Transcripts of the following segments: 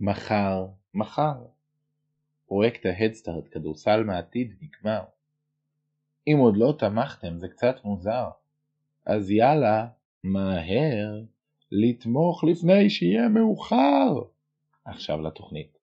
מחר, מחר. פרויקט ההדסטארט כדורסל מעתיד נגמר. אם עוד לא תמכתם זה קצת מוזר. אז יאללה, מהר, לתמוך לפני שיהיה מאוחר. עכשיו לתוכנית.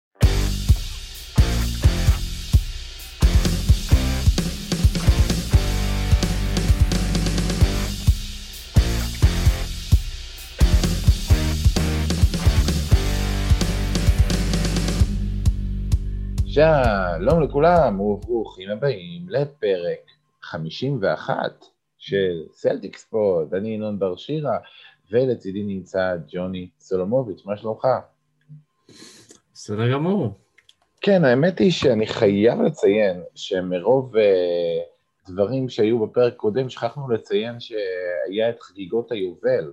שלום לכולם וברוכים הבאים לפרק 51 של סלטיק ספורט, אני ינון בר שירה ולצידי נמצא ג'וני סולומוביץ', מה שלומך? בסדר גמור. כן, האמת היא שאני חייב לציין שמרוב uh, דברים שהיו בפרק קודם, שכחנו לציין שהיה את חגיגות היובל,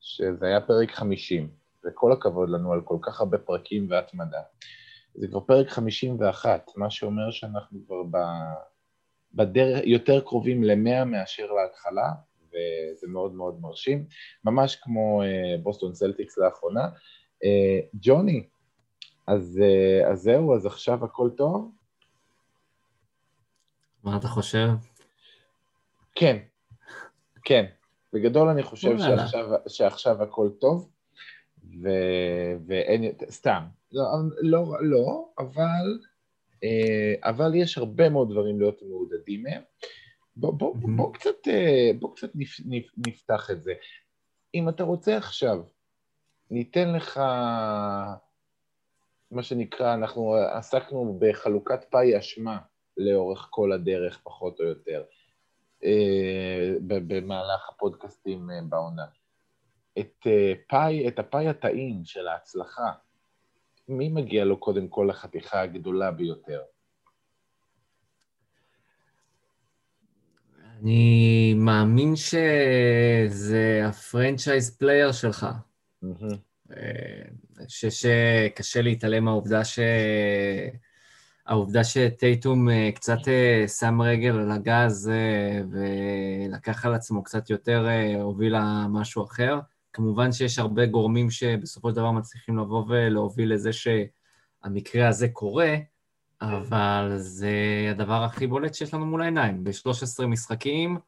שזה היה פרק 50, וכל הכבוד לנו על כל כך הרבה פרקים והתמדה. זה כבר פרק 51, מה שאומר שאנחנו כבר ב... בדרך, יותר קרובים ל-100 מאשר להתחלה, וזה מאוד מאוד מרשים, ממש כמו uh, בוסטון סלטיקס לאחרונה. Uh, ג'וני, אז, uh, אז זהו, אז עכשיו הכל טוב? מה אתה חושב? כן, כן. בגדול אני חושב שעכשיו, שעכשיו הכל טוב, ו... ואין, סתם, לא, לא, לא אבל, אה, אבל יש הרבה מאוד דברים להיות מעודדים מהם. בוא, בוא, בוא, בוא קצת, אה, בוא קצת נפ, נפ, נפתח את זה. אם אתה רוצה עכשיו, ניתן לך, מה שנקרא, אנחנו עסקנו בחלוקת פאי אשמה לאורך כל הדרך, פחות או יותר, אה, במהלך הפודקאסטים בעונה. את פאי, את הפאי הטעים של ההצלחה, מי מגיע לו קודם כל לחתיכה הגדולה ביותר? אני מאמין שזה ה franchise player שלך. אה, שקשה להתעלם מהעובדה ש... העובדה שטייטום אה, קצת אה, שם רגל על הגז ולקח על עצמו קצת יותר, הוביל משהו אחר. כמובן שיש הרבה גורמים שבסופו של דבר מצליחים לבוא ולהוביל לזה שהמקרה הזה קורה, אבל זה הדבר הכי בולט שיש לנו מול העיניים. ב-13 משחקים,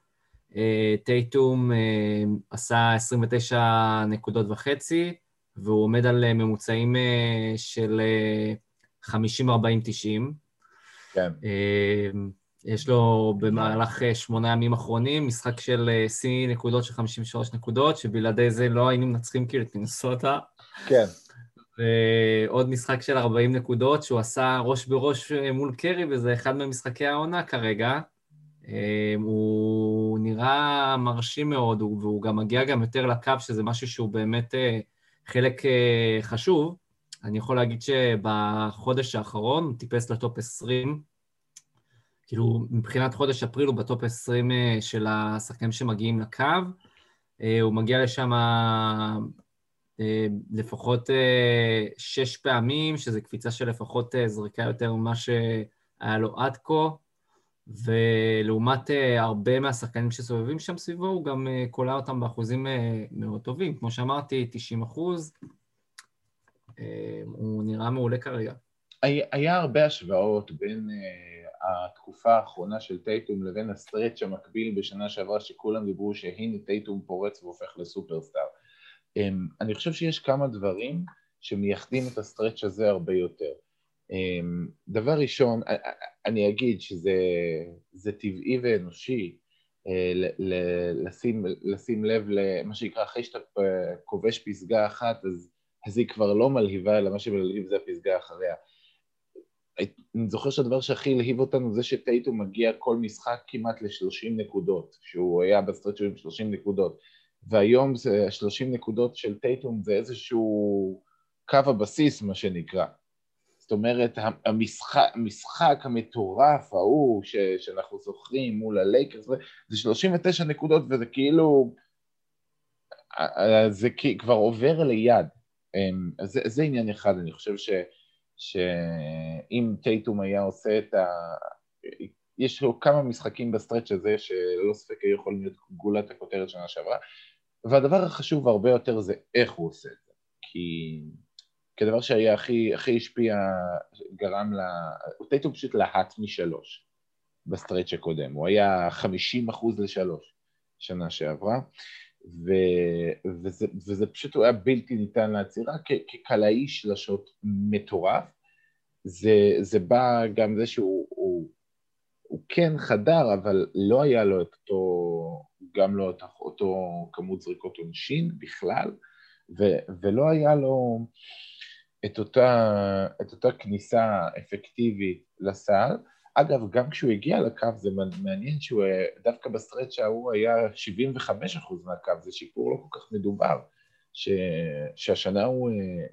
אה, טייטום אה, עשה 29 נקודות וחצי, והוא עומד על ממוצעים אה, של 50-40-90. כן. יש לו במהלך אה, שמונה ימים אחרונים משחק של אה, שיא נקודות של 53 נקודות, שבלעדי זה לא היינו מנצחים כאילו את מינסוטה. כן. ועוד משחק של 40 נקודות שהוא עשה ראש בראש אה, מול קרי, וזה אחד ממשחקי העונה כרגע. הוא נראה מרשים מאוד, והוא גם מגיע גם יותר לקו, שזה משהו שהוא באמת חלק חשוב. אני יכול להגיד שבחודש האחרון הוא טיפס לטופ 20 כאילו, מבחינת חודש אפריל הוא בטופ 20 אה, של השחקנים שמגיעים לקו. אה, הוא מגיע לשם אה, לפחות שש פעמים, שזה קפיצה של לפחות זריקה יותר ממה שהיה לו עד כה, ולעומת הרבה מהשחקנים שסובבים שם סביבו, הוא גם קולע אותם באחוזים מאוד טובים. כמו שאמרתי, 90 אחוז. הוא נראה מעולה כרגע. היה הרבה השוואות בין... התקופה האחרונה של טייטום לבין ה stretch המקביל בשנה שעברה שכולם דיברו שהנה טייטום פורץ והופך לסופרסטאר. אמ, אני חושב שיש כמה דברים שמייחדים את ה stretch הזה הרבה יותר. אמ, דבר ראשון, אני אגיד שזה טבעי ואנושי אה, לשים, לשים לב למה שנקרא, אחרי שאתה כובש פסגה אחת, אז, אז היא כבר לא מלהיבה, אלא מה שמלהיב זה הפסגה אחריה. אני זוכר שהדבר שהכי הלהיב אותנו זה שטייטום מגיע כל משחק כמעט ל-30 נקודות, שהוא היה בסטרצ'ו עם 30 נקודות, והיום זה 30 נקודות של טייטום זה איזשהו קו הבסיס, מה שנקרא. זאת אומרת, המשחק, המשחק המטורף ההוא ש, שאנחנו זוכרים מול הלייקרס, זה 39 נקודות וזה כאילו, זה כבר עובר ליד. אמ, אז זה, זה עניין אחד, אני חושב ש... שאם טייטום היה עושה את ה... יש לו כמה משחקים בסטרץ' הזה שללא ספק היו יכולים להיות גולת הכותרת שנה שעברה והדבר החשוב הרבה יותר זה איך הוא עושה את זה כי כדבר שהיה הכי, הכי השפיע, גרם ל... טייטום פשוט להט משלוש בסטרץ' הקודם, הוא היה 50 אחוז לשלוש שנה שעברה, ו, וזה, וזה פשוט היה בלתי ניתן לעצירה, כקלעי שלשות מטורף. זה, זה בא גם זה שהוא הוא, הוא כן חדר, אבל לא היה לו את אותו, גם לא את אותו כמות זריקות עונשין בכלל, ו, ולא היה לו את אותה, את אותה כניסה אפקטיבית לסל. אגב, גם כשהוא הגיע לקו זה מעניין שהוא דווקא ב stretch ההוא היה 75% מהקו, זה שיפור לא כל כך מדובר, ש, שהשנה הוא אה,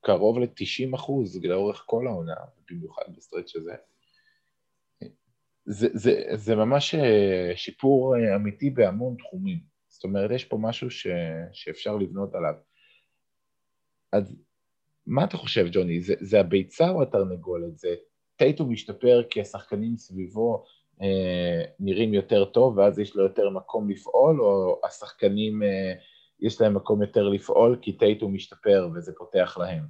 קרוב ל-90% לאורך כל העונה, במיוחד ב stretch הזה. זה, זה, זה ממש אה, שיפור אה, אמיתי בהמון תחומים. זאת אומרת, יש פה משהו ש, שאפשר לבנות עליו. אז מה אתה חושב, ג'וני? זה, זה הביצה או התרנגולת? זה טייטום משתפר כי השחקנים סביבו אה, נראים יותר טוב ואז יש לו יותר מקום לפעול, או השחקנים אה, יש להם מקום יותר לפעול כי טייטום משתפר וזה פותח להם?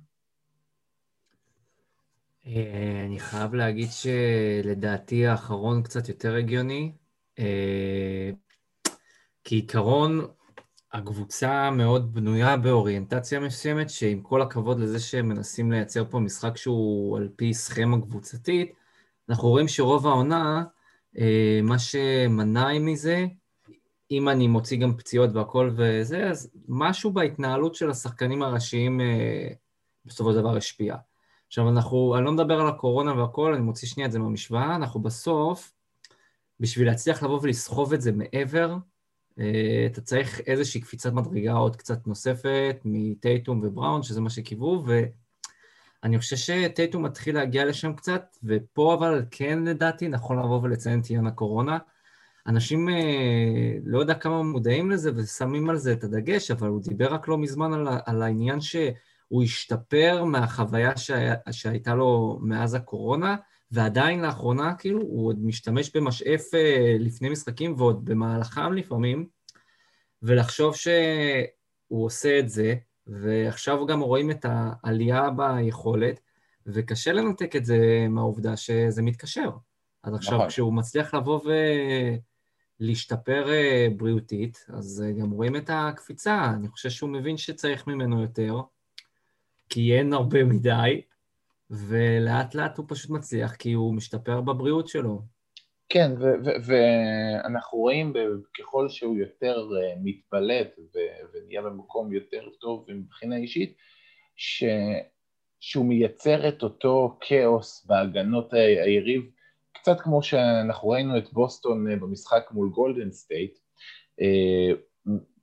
אה, אני חייב להגיד שלדעתי האחרון קצת יותר הגיוני. אה, כעיקרון, הקבוצה מאוד בנויה באוריינטציה מסוימת, שעם כל הכבוד לזה שהם מנסים לייצר פה משחק שהוא על פי סכמה קבוצתית, אנחנו רואים שרוב העונה, אה, מה שמנע מזה, אם אני מוציא גם פציעות והכל וזה, אז משהו בהתנהלות של השחקנים הראשיים אה, בסופו של דבר השפיע. עכשיו, אנחנו, אני לא מדבר על הקורונה והכל, אני מוציא שנייה את זה מהמשוואה, אנחנו בסוף, בשביל להצליח לבוא ולסחוב את זה מעבר, אה, אתה צריך איזושהי קפיצת מדרגה עוד קצת נוספת מטייטום ובראון, שזה מה שקיוו, ואני חושב שטייטום מתחיל להגיע לשם קצת, ופה אבל כן לדעתי נכון לבוא ולציין את עניין הקורונה. אנשים, אה, לא יודע כמה מודעים לזה ושמים על זה את הדגש, אבל הוא דיבר רק לא מזמן על, על העניין שהוא השתפר מהחוויה שהיה, שהייתה לו מאז הקורונה, ועדיין לאחרונה, כאילו, הוא עוד משתמש במשאף אה, לפני משחקים ועוד במהלכם לפעמים, ולחשוב שהוא עושה את זה, ועכשיו גם רואים את העלייה ביכולת, וקשה לנתק את זה מהעובדה שזה מתקשר. אז עכשיו, נכון. כשהוא מצליח לבוא ולהשתפר אה, בריאותית, אז אה, גם רואים את הקפיצה. אני חושב שהוא מבין שצריך ממנו יותר, כי אין הרבה מדי, ולאט לאט הוא פשוט מצליח, כי הוא משתפר בבריאות שלו. כן, ואנחנו רואים ככל שהוא יותר אה, מתבלט ונהיה במקום יותר טוב מבחינה אישית, ש... שהוא מייצר את אותו כאוס בהגנות היריב, קצת כמו שאנחנו ראינו את בוסטון אה, במשחק מול גולדן סטייט, אה,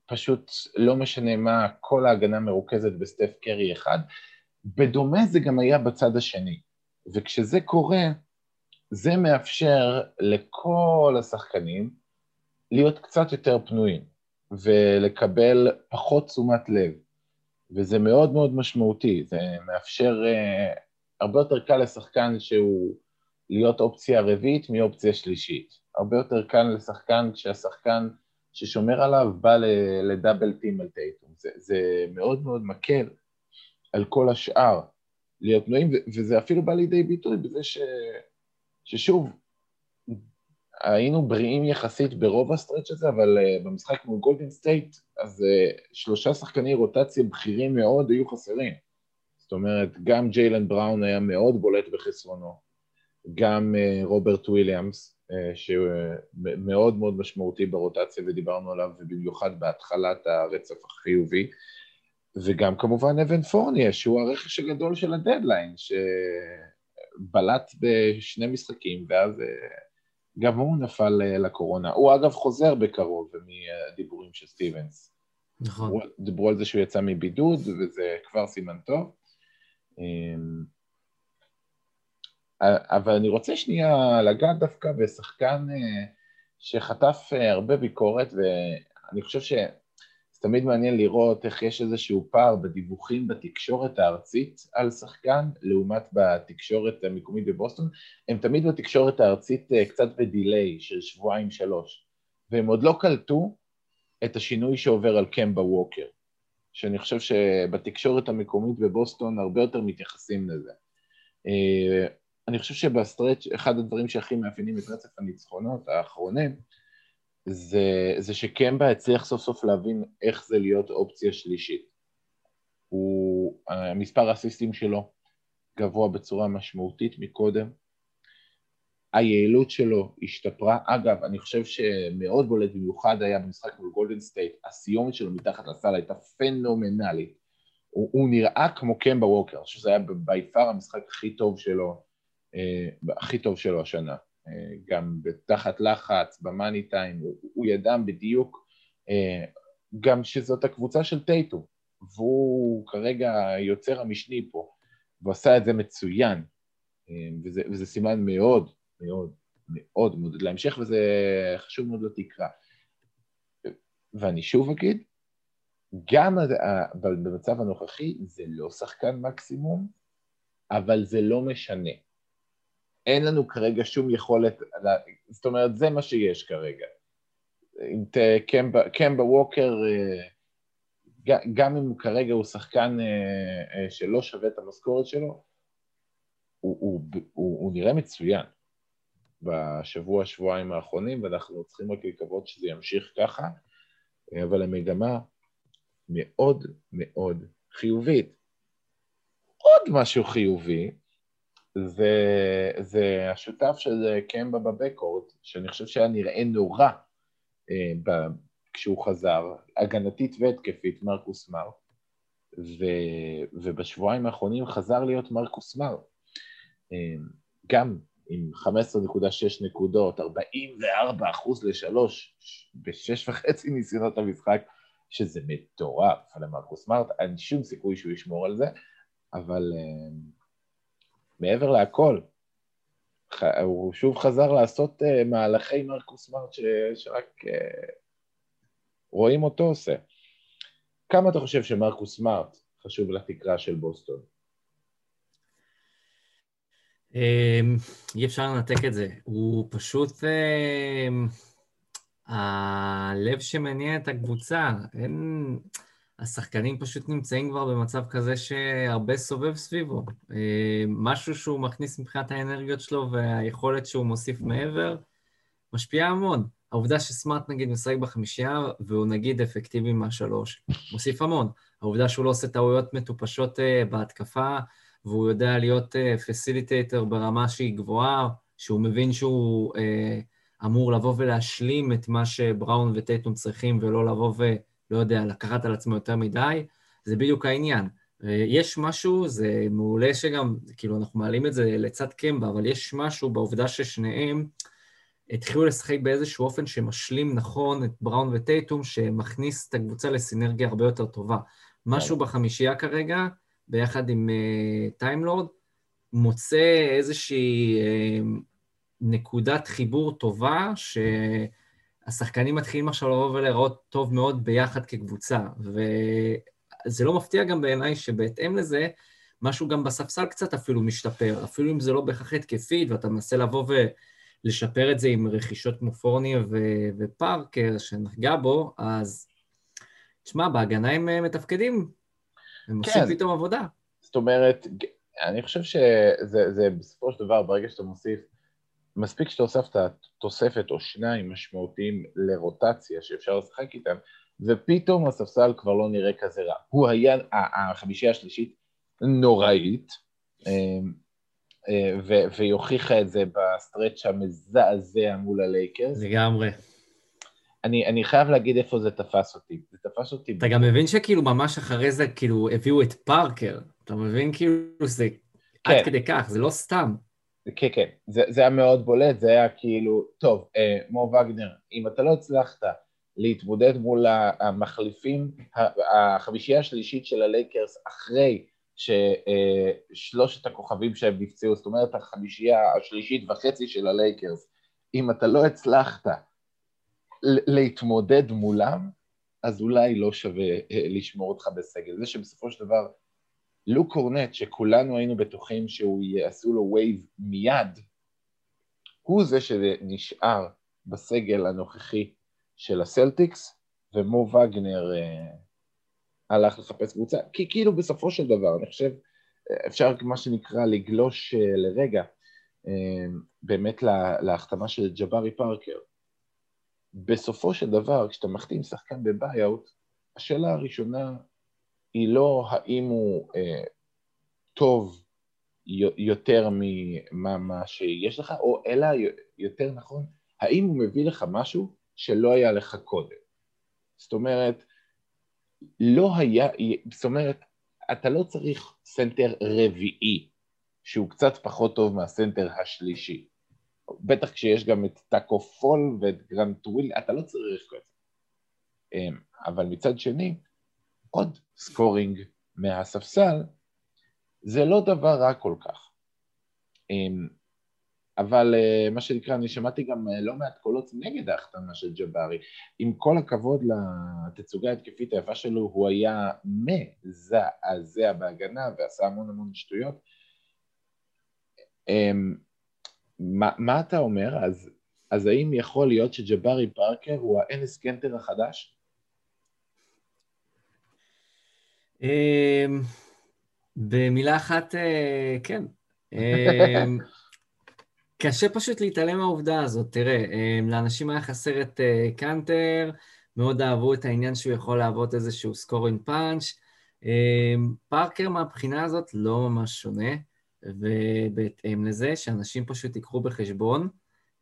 פשוט לא משנה מה, כל ההגנה מרוכזת בסטף קרי אחד, בדומה זה גם היה בצד השני, וכשזה קורה, זה מאפשר לכל השחקנים להיות קצת יותר פנויים ולקבל פחות תשומת לב, וזה מאוד מאוד משמעותי, זה מאפשר, uh, הרבה יותר קל לשחקן שהוא להיות אופציה רביעית מאופציה שלישית, הרבה יותר קל לשחקן כשהשחקן ששומר עליו בא ל double team על טייטום, זה, זה מאוד מאוד מקל על כל השאר להיות פנויים, וזה אפילו בא לידי ביטוי בזה ש... ששוב, היינו בריאים יחסית ברוב ה stretch הזה, אבל uh, במשחק מול גולדן סטייט, אז uh, שלושה שחקני רוטציה בכירים מאוד היו חסרים. זאת אומרת, גם ג'יילן בראון היה מאוד בולט בחסרונו, גם uh, רוברט וויליאמס, uh, שמאוד מאוד משמעותי ברוטציה ודיברנו עליו, ובמיוחד בהתחלת הרצף החיובי, וגם כמובן אוון פורנייה, שהוא הרכש הגדול של הדדליין, שבלט בשני משחקים, ואז אה, גם הוא נפל אה, לקורונה. הוא אגב חוזר בקרוב מהדיבורים של סטיבנס. נכון. דיברו על זה שהוא יצא מבידוד, וזה כבר סימן טוב. אבל אני רוצה שנייה לגעת דווקא בשחקן אה, שחטף הרבה ביקורת, ואני חושב ש... זה תמיד מעניין לראות איך יש איזשהו פער בדיווחים בתקשורת הארצית על שחקן, לעומת בתקשורת המקומית בבוסטון. הם תמיד בתקשורת הארצית אה, קצת בדיליי של שבועיים-שלוש, והם עוד לא קלטו את השינוי שעובר על קמבה ווקר, שאני חושב שבתקשורת המקומית בבוסטון הרבה יותר מתייחסים לזה. אני חושב שב stretch, אחד הדברים שהכי מאפיינים את רצף הניצחונות האחרונים, זה, זה שקמבה הצליח סוף סוף להבין איך זה להיות אופציה שלישית. הוא, המספר האסיסטים שלו גבוה בצורה משמעותית מקודם, היעילות שלו השתפרה. אגב, אני חושב שמאוד בולט במיוחד היה במשחק מול גולדן סטייט, הסיומת שלו מתחת לסל הייתה פנומנלית. הוא, הוא נראה כמו קמבה ווקר, אני חושב שזה היה בי פאר המשחק הכי טוב שלו, הכי טוב שלו השנה. אה, גם בתחת לחץ, במאני טיים, הוא, הוא ידע בדיוק אה, גם שזאת הקבוצה של טייטו, והוא כרגע היוצר המשני פה, והוא עשה את זה מצוין, אה, וזה, וזה סימן מאוד מאוד מאוד מודד להמשך, וזה חשוב מאוד לתקרה. ואני שוב אגיד, גם במצב הנוכחי זה לא שחקן מקסימום, אבל זה לא משנה. אין לנו כרגע שום יכולת, זאת אומרת, זה מה שיש כרגע. אם קמבה, קמבה ווקר, אה, גם אם כרגע הוא שחקן אה, אה, שלא שווה את המשכורת שלו, הוא, הוא, הוא, הוא נראה מצוין. בשבוע, שבועיים האחרונים, ואנחנו צריכים רק לקוות שזה ימשיך ככה, אבל המגמה מאוד מאוד חיובית. עוד משהו חיובי, זה, זה השותף של קמבה בבקורד, שאני חושב שהיה נראה נורא אה, ב, כשהוא חזר, הגנתית והתקפית, מרקוס מר, ו, ובשבועיים האחרונים חזר להיות מרקוס מר. אה, גם עם 15.6 נקודות, 44 אחוז לשלוש בשש וחצי ניסיונות המשחק, שזה מטורף למרקוס סמארט, אין שום סיכוי שהוא ישמור על זה, אבל uh, מעבר להכל, הוא שוב חזר לעשות uh, מהלכי מרקוס סמארט ש, שרק uh, רואים אותו עושה. כמה אתה חושב שמרקוס סמארט חשוב לתקרה של בוסטון? אמ, אי אפשר לנתק את זה. הוא פשוט אמ, הלב שמניע את הקבוצה. אין... השחקנים פשוט נמצאים כבר במצב כזה שהרבה סובב סביבו. אמ, משהו שהוא מכניס מבחינת האנרגיות שלו והיכולת שהוא מוסיף מעבר, משפיע המון. העובדה שסמארט נגיד משחק בחמישייה והוא נגיד אפקטיבי מהשלוש, מוסיף המון. העובדה שהוא לא עושה טעויות מטופשות אה, בהתקפה, והוא יודע להיות facilitator uh, ברמה שהיא גבוהה, שהוא מבין שהוא אמור לבוא ולהשלים את מה שבראון וטייטום צריכים, ולא לבוא ולא יודע, לקחת על עצמו יותר מדי, זה בדיוק העניין. Uh, יש משהו, זה מעולה שגם, כאילו, אנחנו מעלים את זה לצד קמבה, אבל יש משהו בעובדה ששניהם התחילו לשחק באיזשהו אופן שמשלים נכון את בראון וטייטום, שמכניס את הקבוצה לסינרגיה הרבה יותר טובה. משהו בחמישייה כרגע, ביחד עם טיימלורד, uh, מוצא איזושהי uh, נקודת חיבור טובה, שהשחקנים מתחילים עכשיו לבוא ולראות טוב מאוד ביחד כקבוצה. וזה לא מפתיע גם בעיניי שבהתאם לזה, משהו גם בספסל קצת אפילו משתפר, אפילו אם זה לא בהכרח התקפית, ואתה מנסה לבוא ולשפר את זה עם רכישות כמו פורניה ו- ופארקר, שנחגע בו, אז תשמע, בהגנה הם אה, מתפקדים הם כן. עושים פתאום עבודה. זאת אומרת, אני חושב שזה בסופו של דבר, ברגע שאתה מוסיף, מספיק שאתה הוספת תוספת או שניים משמעותיים לרוטציה שאפשר לשחק איתם, ופתאום הספסל כבר לא נראה כזה רע. הוא היה, החמישייה השלישית נוראית, אמ, אה, והיא הוכיחה את זה ב stretch המזעזע מול הלייקרס. לגמרי. אני, אני חייב להגיד איפה זה תפס אותי. זה תפס אותי... אתה גם מבין שכאילו ממש אחרי זה כאילו הביאו את פארקר. אתה מבין כאילו זה כן. עד כדי כך, זה לא סתם. כן, כן, זה, זה היה מאוד בולט, זה היה כאילו, טוב, אה, מו ואגנר, אם אתה לא הצלחת להתמודד מול המחליפים, החמישייה השלישית של הלייקרס אחרי ששלושת אה, הכוכבים שהם נפצעו, זאת אומרת החמישייה השלישית וחצי של הלייקרס, אם אתה לא הצלחת להתמודד מולם, אז אולי לא שווה אה, לשמור אותך בסגל. זה שבסופו של דבר לוק קורנט, שכולנו היינו בטוחים שהוא יעשו לו waive מיד, הוא זה שנשאר בסגל הנוכחי של הסלטיקס, ומו ואגנר, אה, הלך לחפש קבוצה, כי כאילו בסופו של דבר, אני חושב, אפשר מה שנקרא לגלוש אה, לרגע אה, באמת להחתמה של ג'בארי פארקר. בסופו של דבר, כשאתה מחתים שחקן בביי-אוט, השאלה הראשונה היא לא האם הוא אה, טוב יותר ממה שיש לך, או אלא יותר נכון, האם הוא מביא לך משהו שלא היה לך קודם. זאת אומרת, לא היה, זאת אומרת, אתה לא צריך סנטר רביעי, שהוא קצת פחות טוב מהסנטר השלישי. בטח כשיש גם את טאקו פאל ואת גרנט וויל, אתה לא צריך כזה. אמ, אבל מצד שני, עוד scoring מהספסל, זה לא דבר רע כל כך. אמ, אבל אה, מה שנקרא, אני שמעתי גם אה, לא מעט קולות נגד ההחתמה של ג'בארי. עם כל הכבוד לתצוגה ההתקפית היפה שלו, הוא היה מזעזע בהגנה ועשה המון המון שטויות. אמ, מה, מה אתה אומר? אז, אז האם יכול להיות שג'בארי פארקר הוא האנס קנטר החדש? במילה אחת, אה, כן. אמ, קשה פשוט להתעלם מהעובדה הזאת. תראה, אמ, לאנשים היה חסר את אה, קאנטר, מאוד אהבו את העניין שהוא יכול להוות איזשהו scoring punch. פארקר מהבחינה הזאת לא ממש שונה, ובהתאם לזה שאנשים פשוט ייקחו בחשבון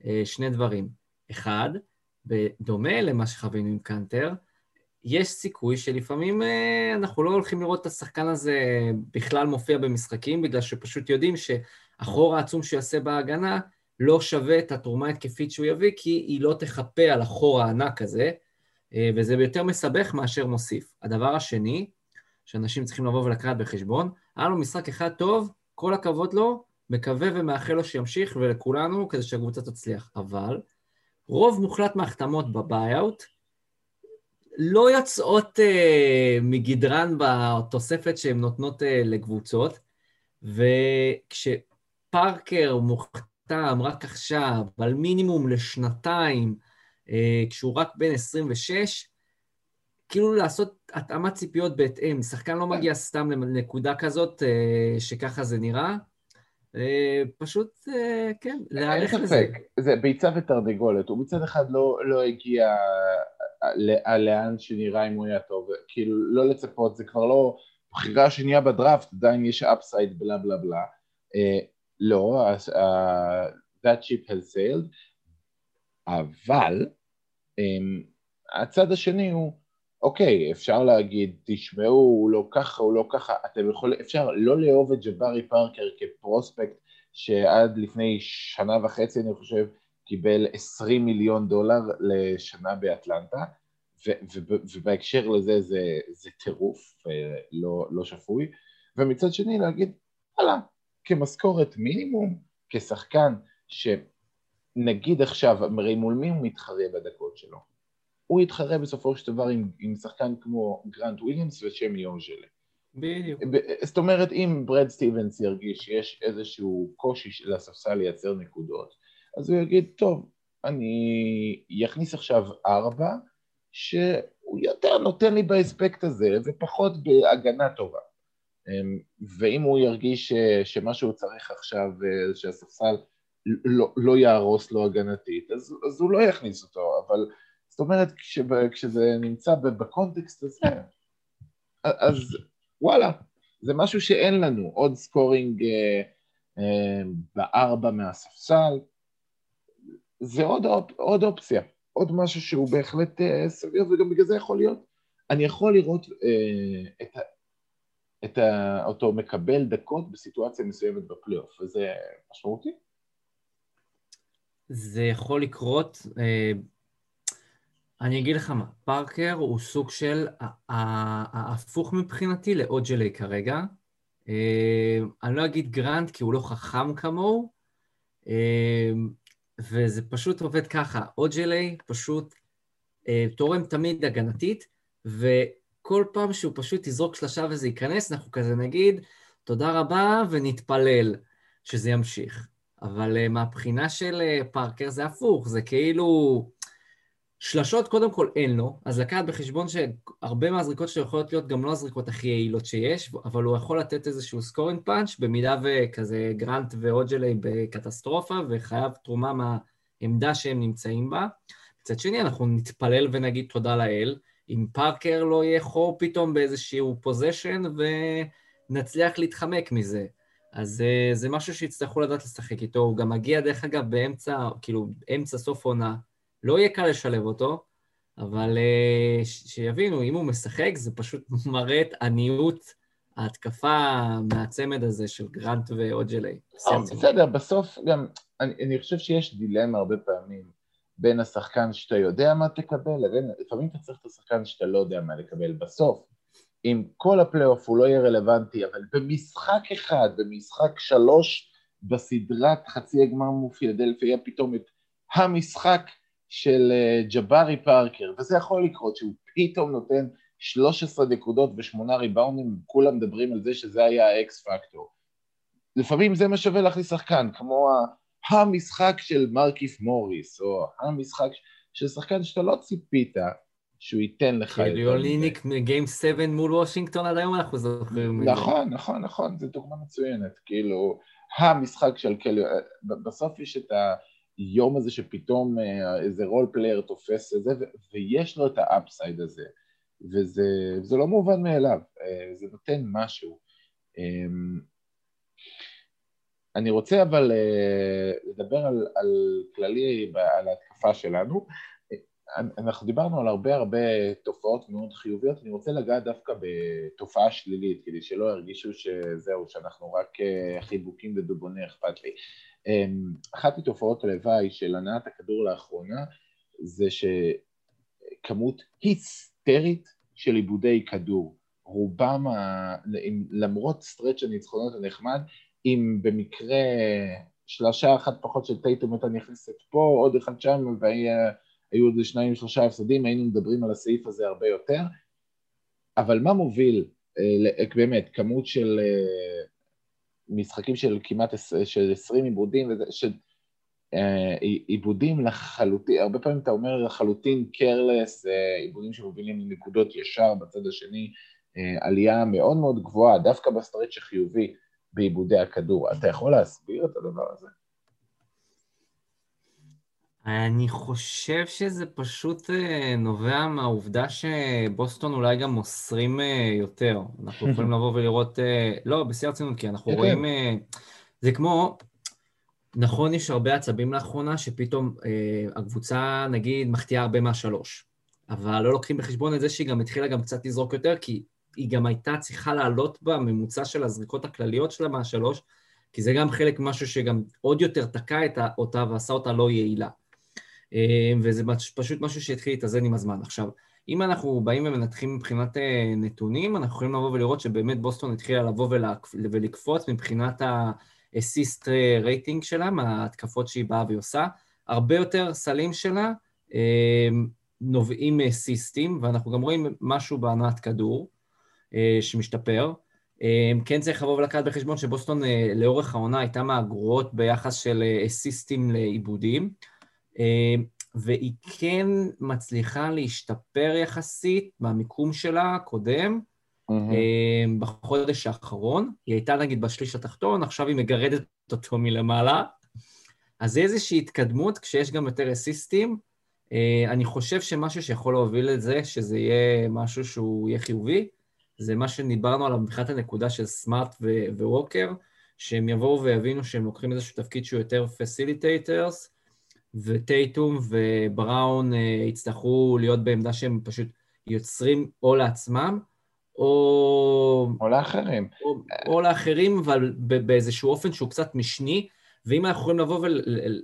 אה, שני דברים. אחד, בדומה למה שחווינו עם קאנטר, יש סיכוי שלפעמים אה, אנחנו לא הולכים לראות את השחקן הזה בכלל מופיע במשחקים, בגלל שפשוט יודעים שהחור העצום שהוא יעשה בהגנה לא שווה את התרומה ההתקפית שהוא יביא, כי היא לא תחפה על החור הענק הזה, אה, וזה יותר מסבך מאשר מוסיף. הדבר השני, שאנשים צריכים לבוא ולקחת בחשבון, היה לו משחק אחד טוב, כל הכבוד לו, מקווה ומאחל לו שימשיך, ולכולנו, כדי שהקבוצה תצליח. אבל רוב מוחלט מההחתמות בביי-אוט, לא יוצאות uh, מגדרן בתוספת שהן נותנות uh, לקבוצות, וכשפארקר מוכתם רק עכשיו, על מינימום לשנתיים, uh, כשהוא רק בן 26, כאילו לעשות התאמת ציפיות בהתאם. שחקן לא מגיע סתם לנקודה כזאת, uh, שככה זה נראה. Uh, פשוט, uh, כן, להערך לזה. אין ספק, זה ביצה ותרנגולת. הוא מצד אחד לא, לא הגיע לאן שנראה אם הוא היה טוב, כאילו לא לצפות, זה כבר לא בחירה שנייה בדראפט, עדיין יש אפסייד בלה בלה בלה, uh, לא, uh, that ship has sailed, אבל um, הצד השני הוא, אוקיי, אפשר להגיד, תשמעו, הוא לא ככה, הוא לא ככה, אתם יכולים, אפשר לא לאהוב את ג'בארי פארקר כפרוספקט שעד לפני שנה וחצי, אני חושב, קיבל 20 מיליון דולר לשנה באטלנטה, ובהקשר לזה זה, זה טירוף, לא, לא שפוי, ומצד שני להגיד, וואלה, כמשכורת מינימום, כשחקן שנגיד עכשיו, הרי מול מי הוא מתחרה בדקות שלו? הוא יתחרה בסופו של דבר עם, עם שחקן כמו גרנט וויליאמס ושמי אוג'לה. בדיוק. זאת אומרת, אם ברד סטיבנס ירגיש שיש איזשהו קושי לספסל לייצר נקודות, אז הוא יגיד, טוב, אני אכניס עכשיו ארבע, שהוא יותר נותן לי באספקט הזה ופחות בהגנה טובה. אמ, ואם הוא ירגיש ש, שמה שהוא צריך עכשיו, אה, שהספסל לא, לא יהרוס לו הגנתית, אז, אז הוא לא יכניס אותו, אבל זאת אומרת, כש, כשזה נמצא בקונטקסט הזה, אז וואלה, זה משהו שאין לנו, עוד סקורינג אה, אה, בארבע מהספסל, זה עוד, עוד אופציה, עוד משהו שהוא בהחלט אה, סביר, וגם בגלל זה יכול להיות, אני יכול לראות אה, את, את ה, אותו מקבל דקות בסיטואציה מסוימת בפלייאוף, וזה משמעותי. זה יכול לקרות, אה, אני אגיד לך מה, פארקר הוא סוג של ההפוך מבחינתי לאוג'לי כרגע. אה, אני לא אגיד גרנט כי הוא לא חכם כמוהו, אה, וזה פשוט עובד ככה, אוג'לי פשוט אה, תורם תמיד הגנתית, וכל פעם שהוא פשוט יזרוק שלושה וזה ייכנס, אנחנו כזה נגיד, תודה רבה ונתפלל שזה ימשיך. אבל אה, מהבחינה של אה, פארקר זה הפוך, זה כאילו שלשות קודם כל אין לו, אז לקחת בחשבון שהרבה מהזריקות שלו יכולות להיות גם לא הזריקות הכי יעילות שיש, אבל הוא יכול לתת איזשהו scoring punch, במידה וכזה גרנט ואוג'לי בקטסטרופה, וחייב תרומה מהעמדה שהם נמצאים בה. מצד שני, אנחנו נתפלל ונגיד תודה לאל, אם פארקר לא יהיה חור פתאום באיזשהו פוזיישן, ונצליח להתחמק מזה. אז uh, זה משהו שיצטרכו לדעת לשחק איתו. הוא גם מגיע, דרך אגב, באמצע, כאילו, אמצע סוף עונה. לא יהיה קל לשלב אותו, אבל uh, שיבינו, אם הוא משחק, זה פשוט מראה את עניות ההתקפה מהצמד הזה של גרנט ואוג'לי. בסדר, בסוף גם, אני, אני חושב שיש דילמה הרבה פעמים בין השחקן שאתה יודע מה תקבל, לבין, לפעמים אתה צריך את השחקן שאתה לא יודע מה לקבל. בסוף, אם כל הפלייאוף הוא לא יהיה רלוונטי, אבל במשחק אחד, במשחק שלוש, בסדרת חצי הגמר מול פילדלפיה, יהיה פתאום את המשחק של אה, ג'בארי פארקר, וזה יכול לקרות שהוא פתאום נותן 13 נקודות ושמונה ריבאונים, כולם מדברים על זה שזה היה ה X factor. לפעמים זה מה שווה להכניס שחקן, כמו המשחק של מרקיף מוריס, או המשחק של שחקן שאתה לא ציפית שהוא ייתן לך את זה. אוליניק מ game 7 מול וושינגטון עד היום אנחנו זוכרים. נכון, נכון, נכון, זו דוגמה מצוינת. כאילו, המשחק של קלי, בסוף יש את היום הזה שפתאום אה, איזה role player תופס את זה, ויש לו את ה upside הזה, וזה לא מובן מאליו, אה, זה נותן משהו. אמ, אני רוצה אבל אה, לדבר על, על כללי, על ההתקפה שלנו. אנחנו דיברנו על הרבה הרבה תופעות מאוד חיוביות, אני רוצה לגעת דווקא בתופעה שלילית, כדי שלא ירגישו שזהו, שאנחנו רק חיבוקים ודובוני אכפת לי. אמ, אחת מתופעות הלוואי של הנעת הכדור לאחרונה זה שכמות היסטרית של עיבודי כדור. רובם, למרות סטרץ' הניצחונות הנחמד, אם במקרה שלושה אחת פחות של טייטום הייתה נכנסת פה, עוד אחד שם, והיו עוד שניים שלושה הפסדים, היינו מדברים על הסעיף הזה הרבה יותר. אבל מה מוביל, אה, באמת, כמות של אה, משחקים של כמעט של 20 עיבודים, של אה, עיבודים לחלוטין, הרבה פעמים אתה אומר לחלוטין קרלס, עיבודים שמובילים לנקודות ישר בצד השני, עלייה מאוד מאוד גבוהה, דווקא בסטרץ' החיובי. בעיבודי הכדור. אתה יכול להסביר את הדבר הזה? אני חושב שזה פשוט אה, נובע מהעובדה שבוסטון אולי גם מוסרים אה, יותר. אנחנו יכולים לבוא ולראות, אה, לא, בשיא הרצינות, כי אנחנו כן, רואים, כן. זה כמו, נכון, יש הרבה עצבים לאחרונה, שפתאום הקבוצה, נגיד, מחטיאה הרבה מהשלוש. אבל לא לוקחים בחשבון את זה שהיא גם התחילה גם קצת לזרוק יותר, כי היא גם הייתה צריכה לעלות בממוצע של הזריקות הכלליות שלה מהשלוש, כי זה גם חלק משהו שגם עוד יותר תקע אותה ועשה אותה לא יעילה. אה, וזה פשוט משהו שהתחיל להתאזן עם הזמן. עכשיו, אם אנחנו באים ומנתחים מבחינת אה, נתונים, אנחנו יכולים לבוא ולראות שבאמת בוסטון התחילה לבוא ולקפוץ מבחינת ה-assist רייטינג שלה, מההתקפות שהיא באה והיא עושה. הרבה יותר סלים שלה אה, נובעים מסיסטים, ואנחנו גם רואים משהו בהנעת כדור. אה, שמשתפר. אה, כן צריך לבוא ולקחת בחשבון שבוסטון אה, לאורך העונה הייתה מהגרועות ביחס של אסיסטים לעיבודים, והיא כן מצליחה להשתפר יחסית מהמיקום שלה הקודם, mm-hmm. בחודש האחרון. היא הייתה נגיד בשליש התחתון, עכשיו היא מגרדת אותו מלמעלה. אז זה איזושהי התקדמות כשיש גם יותר אסיסטים. אני חושב שמשהו שיכול להוביל את זה, שזה יהיה משהו שהוא יהיה חיובי, זה מה שדיברנו עליו מבחינת הנקודה של סמארט וווקר, שהם יבואו ויבינו שהם לוקחים איזשהו תפקיד שהוא יותר facilitators, וטייטום ובראון אה, יצטרכו להיות בעמדה שהם פשוט יוצרים או לעצמם, או... או לאחרים. או, או לאחרים, אבל באיזשהו אופן שהוא קצת משני, ואם אנחנו יכולים לבוא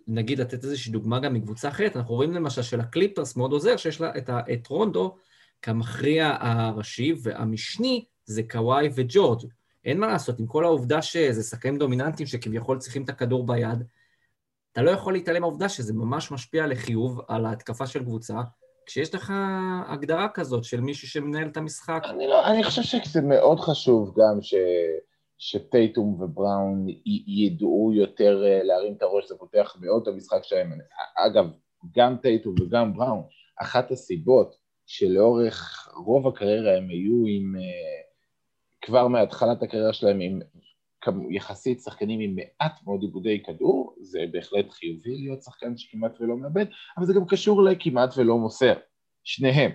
ונגיד לתת איזושהי דוגמה גם מקבוצה אחרת, אנחנו רואים למשל של הקליפרס מאוד עוזר, שיש לה את, ה, את רונדו, כמכריע הראשי, והמשני זה קוואי וג'ורג'. אין מה לעשות, עם כל העובדה שזה שחקנים דומיננטיים שכביכול צריכים את הכדור ביד, אתה לא יכול להתעלם מהעובדה שזה ממש משפיע לחיוב על ההתקפה של קבוצה, כשיש לך הגדרה כזאת של מישהו שמנהל את המשחק. אני, לא, אני חושב שזה מאוד חשוב גם ש, שטייטום ובראון י, ידעו יותר אה, להרים את הראש, זה פותח מאוד את המשחק שלהם. אגב, גם טייטום וגם בראון, אחת הסיבות שלאורך רוב הקריירה הם היו עם, כבר מהתחלת הקריירה שלהם עם יחסית שחקנים עם מעט מאוד עיבודי כדור, זה בהחלט חיובי להיות שחקן שכמעט ולא מאבד, אבל זה גם קשור לכמעט ולא מוסר, שניהם.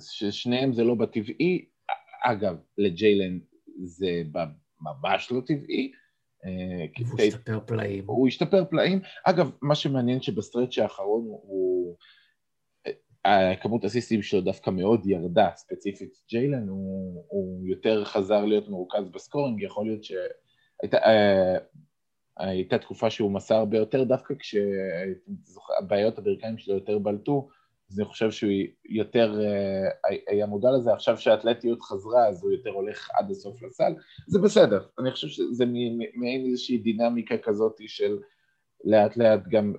ששניהם זה לא בטבעי, אגב, לג'יילן זה ממש לא טבעי. אה, הוא השתפר פלאים. הוא השתפר פלאים. אגב, מה שמעניין שבסטרץ' האחרון הוא... אה, כמות הסיסטים שלו דווקא מאוד ירדה, ספציפית ג'יילן, הוא, הוא יותר חזר להיות מרוכז בסקורינג, יכול להיות שהייתה אה, תקופה שהוא מסר הרבה יותר, דווקא כשהבעיות הברכיים שלו יותר בלטו, אז אני חושב שהוא יותר אה, היה מודע לזה, עכשיו שהאתלטיות חזרה אז הוא יותר הולך עד הסוף לסל, זה בסדר, אני חושב שזה מעין איזושהי דינמיקה כזאת של לאט לאט גם,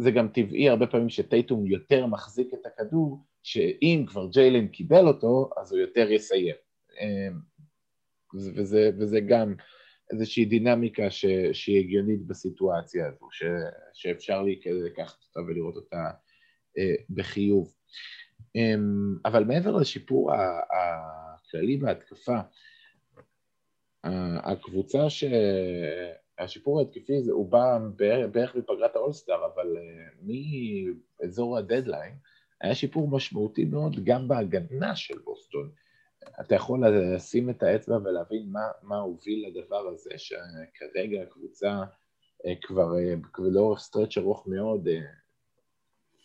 זה גם טבעי הרבה פעמים שטייטום יותר מחזיק את הכדור, שאם כבר ג'יילן קיבל אותו אז הוא יותר יסיים, אה, וזה, וזה גם איזושהי דינמיקה ש, שהיא הגיונית בסיטואציה הזו, ש, שאפשר לי לקחת אותה ולראות אותה אה, בחיוב. אמ, אבל מעבר לשיפור הכללי בהתקפה, הקבוצה ש... השיפור ההתקפי הזה הוא בא בערך בפגרת האולסטאר, אבל אה, מאזור הדדליין היה שיפור משמעותי מאוד גם בהגנה של בוסטון. אתה יכול לשים את האצבע ולהבין מה, מה הוביל לדבר הזה, שכרגע הקבוצה אה, כבר לאורך stretch ארוך מאוד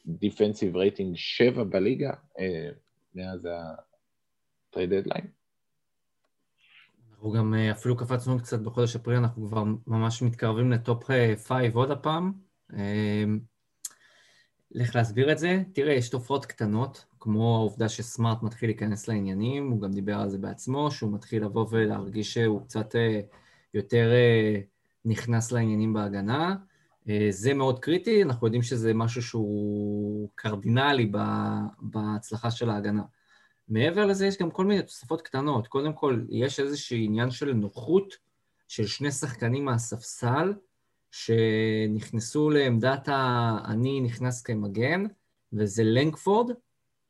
defensive rating 7 בליגה אה, מאז ה trade deadline. אנחנו גם אה, אפילו קפצנו קצת בחודש אפריל, אנחנו כבר ממש מתקרבים ל top 5 אה, עוד הפעם. לך להסביר את זה. תראה, יש תופעות קטנות, כמו העובדה שסמארט מתחיל להיכנס לעניינים, הוא גם דיבר על זה בעצמו, שהוא מתחיל לבוא ולהרגיש שהוא קצת יותר נכנס לעניינים בהגנה. אה, זה מאוד קריטי, אנחנו יודעים שזה משהו שהוא קרדינלי בהצלחה של ההגנה. מעבר לזה יש גם כל מיני תוספות קטנות. קודם כל, יש איזשהו עניין של נוחות של שני שחקנים מהספסל שנכנסו לעמדת ה... אני נכנס כמגן, וזה לנקפורד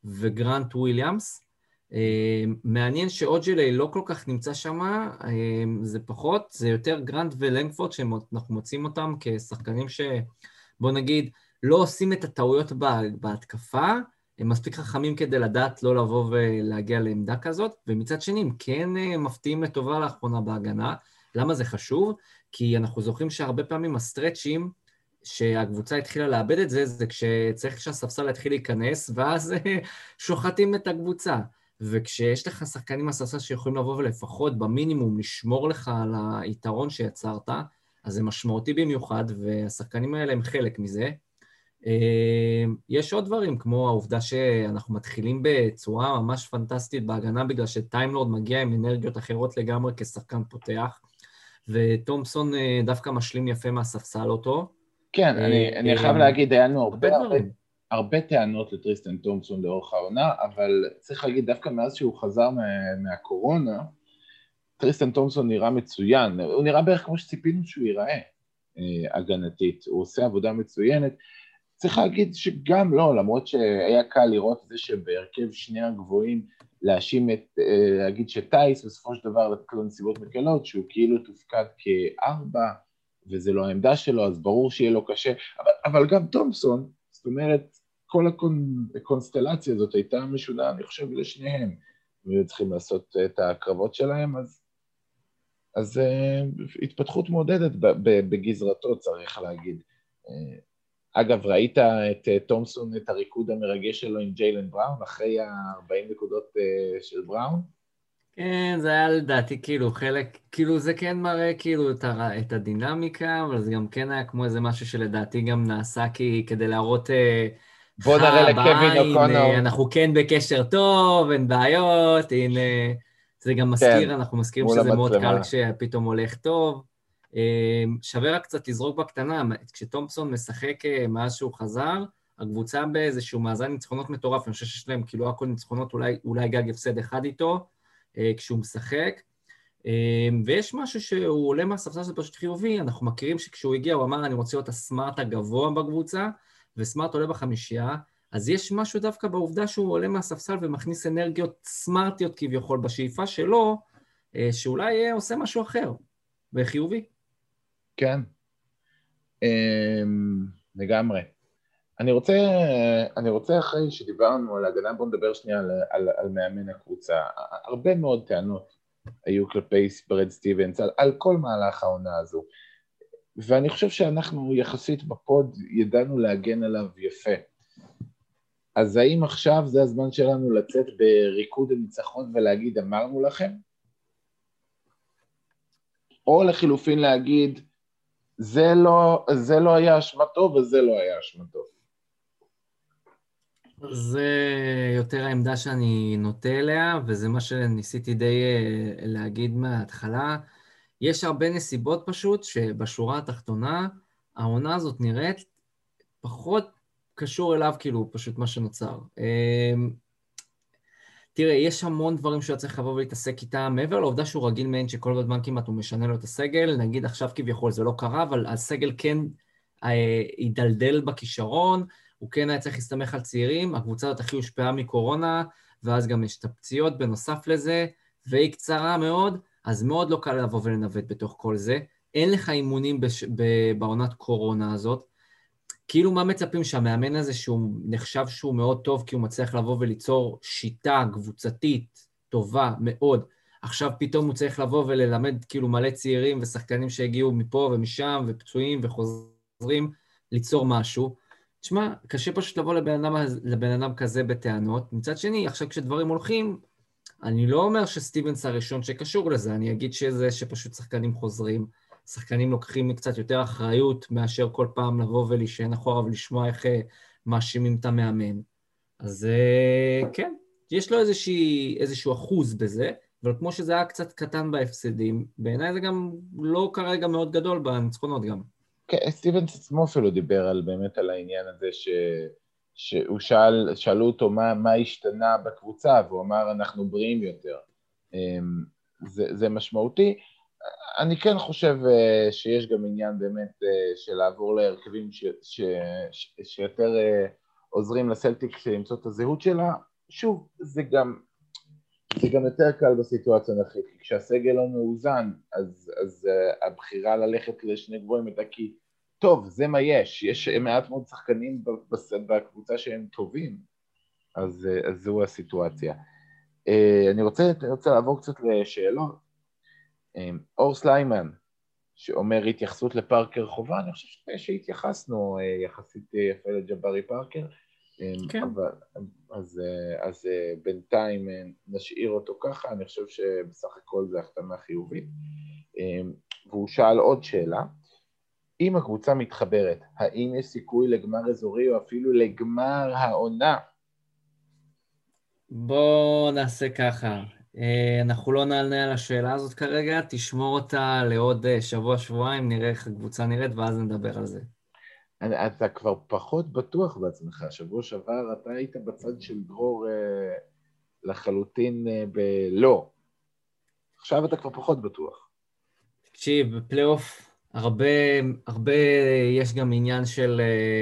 וגרנט וויליאמס. אה, מעניין שאוג'לי לא כל כך נמצא שם, אה, זה פחות, זה יותר גרנט ולנגפורד שאנחנו מוצאים אותם כשחקנים שבוא נגיד לא עושים את הטעויות בהתקפה, הם מספיק חכמים כדי לדעת לא לבוא ולהגיע לעמדה כזאת, ומצד שני הם כן אה, מפתיעים לטובה לאחרונה בהגנה. למה זה חשוב? כי אנחנו זוכרים שהרבה פעמים הסטרצ'ים, שהקבוצה התחילה לאבד את זה, זה כשצריך שהספסל יתחיל להיכנס, ואז שוחטים את הקבוצה. וכשיש לך שחקנים מהספסל שיכולים לבוא ולפחות במינימום לשמור לך על היתרון שיצרת, אז זה משמעותי במיוחד, והשחקנים האלה הם חלק מזה. אה, יש עוד דברים, כמו העובדה שאנחנו מתחילים בצורה ממש פנטסטית בהגנה, בגלל שטיימלורד מגיע עם אנרגיות אחרות לגמרי כשחקן פותח, ותומפסון אה, דווקא משלים יפה מהספסל אותו. כן, אני, אני חייב להגיד, היה לנו הרבה, הרבה, הרבה טענות לטריסטן תומפסון לאורך העונה, אבל צריך להגיד, דווקא מאז שהוא חזר מה, מהקורונה, טריסטן תומפסון נראה מצוין, הוא נראה בערך כמו שציפינו שהוא ייראה אה, הגנתית, הוא עושה עבודה מצוינת. צריך להגיד שגם לא, למרות שהיה קל לראות את זה שבהרכב שני הגבוהים להאשים את, אה, להגיד שטייס בסופו של דבר לו נסיבות מקלות, שהוא כאילו תופקד כארבע וזה לא העמדה שלו, אז ברור שיהיה לו קשה, אבל, אבל גם תומפסון, זאת אומרת, כל הקונסטלציה הזאת הייתה משונה, אני חושב, לשניהם. הם היו צריכים לעשות את הקרבות שלהם, אז, אז uh, התפתחות מעודדת בגזרתו, צריך להגיד. אגב, ראית את uh, תומסון, את הריקוד המרגש שלו עם ג'יילן בראון, אחרי ה-40 נקודות uh, של בראון? כן, זה היה לדעתי כאילו חלק, כאילו זה כן מראה כאילו את, הר, את הדינמיקה, אבל זה גם כן היה כמו איזה משהו שלדעתי גם נעשה כי, כדי להראות... בוא נראה לקווין אוקונור. אנחנו כן בקשר טוב, אין בעיות, הנה... זה גם מזכיר, כן, אנחנו מזכירים שזה מאוד קל כשפתאום הולך טוב. שווה רק קצת לזרוק בקטנה, כשתומפסון משחק מאז שהוא חזר, הקבוצה באיזשהו מאזן ניצחונות מטורף, אני חושב שיש להם כאילו הכל ניצחונות, אולי, אולי גג הפסד אחד איתו, כשהוא משחק. ויש משהו שהוא עולה מהספסל שזה פשוט חיובי, אנחנו מכירים שכשהוא הגיע הוא אמר אני רוצה להיות הסמארט הגבוה בקבוצה, וסמארט עולה בחמישייה, אז יש משהו דווקא בעובדה שהוא עולה מהספסל ומכניס אנרגיות סמארטיות כביכול בשאיפה שלו, אה, שאולי עושה משהו אחר, וחיובי. כן, אמ, לגמרי. אני רוצה, אני רוצה אחרי שדיברנו על ההגנה, בואו נדבר שנייה על, על, על מאמן הקבוצה. הרבה מאוד טענות היו כלפי ברד סטיבנס על, על כל מהלך העונה הזו. ואני חושב שאנחנו יחסית בפוד ידענו להגן עליו יפה. אז האם עכשיו זה הזמן שלנו לצאת בריקוד הניצחון ולהגיד אמרנו לכם? או לחילופין להגיד זה לא, זה לא היה אשמתו וזה לא היה אשמתו. זה יותר העמדה שאני נוטה אליה, וזה מה שניסיתי די אה, להגיד מההתחלה. יש הרבה נסיבות פשוט שבשורה התחתונה העונה הזאת נראית פחות קשור אליו, כאילו, פשוט מה שנוצר. תראה, יש המון דברים שהוא צריך לבוא ולהתעסק איתם, מעבר לעובדה שהוא רגיל מעין שכל הזמן כמעט הוא משנה לו את הסגל, נגיד עכשיו כביכול זה לא קרה, אבל הסגל כן אה, הידלדל בכישרון, הוא כן היה צריך להסתמך על צעירים, הקבוצה הזאת הכי הושפעה מקורונה, ואז גם יש את הפציעות בנוסף לזה, והיא קצרה מאוד, אז מאוד לא קל לבוא ולנווט בתוך כל זה. אין לך אימונים בש... בעונת קורונה הזאת. כאילו מה מצפים שהמאמן הזה, שהוא נחשב שהוא מאוד טוב, כי הוא מצליח לבוא וליצור שיטה קבוצתית טובה מאוד, עכשיו פתאום הוא צריך לבוא וללמד כאילו מלא צעירים ושחקנים שהגיעו מפה ומשם ופצועים וחוזרים ליצור משהו. תשמע, קשה פשוט לבוא לבן אדם, לבן אדם כזה בטענות. מצד שני, עכשיו כשדברים הולכים, אני לא אומר שסטיבנס הראשון שקשור לזה, אני אגיד שזה שפשוט שחקנים חוזרים, שחקנים לוקחים קצת יותר אחריות מאשר כל פעם לבוא ולהישען אחורה ולשמוע איך אה, מאשימים את המאמן. אז אה, כן, יש לו איזושהי, איזשהו אחוז בזה, אבל כמו שזה היה קצת קטן בהפסדים, בעיניי זה גם לא כרגע מאוד גדול בניצחונות גם. כן, סטיבנס עצמו אפילו דיבר על, באמת על העניין הזה ש... שהוא שאל, שאלו אותו מה, מה השתנה בקבוצה, והוא אמר אנחנו בריאים יותר. אמ, זה, זה משמעותי. אני כן חושב אה, שיש גם עניין באמת אה, של לעבור להרכבים ש, ש, ש, שיותר אה, עוזרים לסלטיק למצוא את הזהות שלה. שוב, זה גם, זה גם יותר קל בסיטואציה הנוכחית, כי כשהסגל לא מאוזן, אז, אז הבחירה ללכת לשני גבוהים הייתה כי טוב, זה מה יש, יש מעט מאוד שחקנים בקבוצה שהם טובים, אז, אז זו הסיטואציה. אני רוצה, רוצה לעבור קצת לשאלות. אור סליימן, שאומר התייחסות לפארקר חובה, אני חושב שהתייחסנו יחסית יפה לג'בארי פארקר, כן. אבל, אז, אז בינתיים נשאיר אותו ככה, אני חושב שבסך הכל זה החתמה חיובית. והוא שאל עוד שאלה, אם הקבוצה מתחברת, האם יש סיכוי לגמר אזורי או אפילו לגמר העונה? בואו נעשה ככה. אה, אנחנו לא נענה על השאלה הזאת כרגע, תשמור אותה לעוד אה, שבוע-שבועיים, נראה איך הקבוצה נראית ואז נדבר על זה. אתה כבר פחות בטוח בעצמך. שבוע שעבר אתה היית בצד של דרור אה, לחלוטין בלא. עכשיו אתה כבר פחות בטוח. תקשיב, בפלייאוף הרבה, הרבה, יש גם עניין של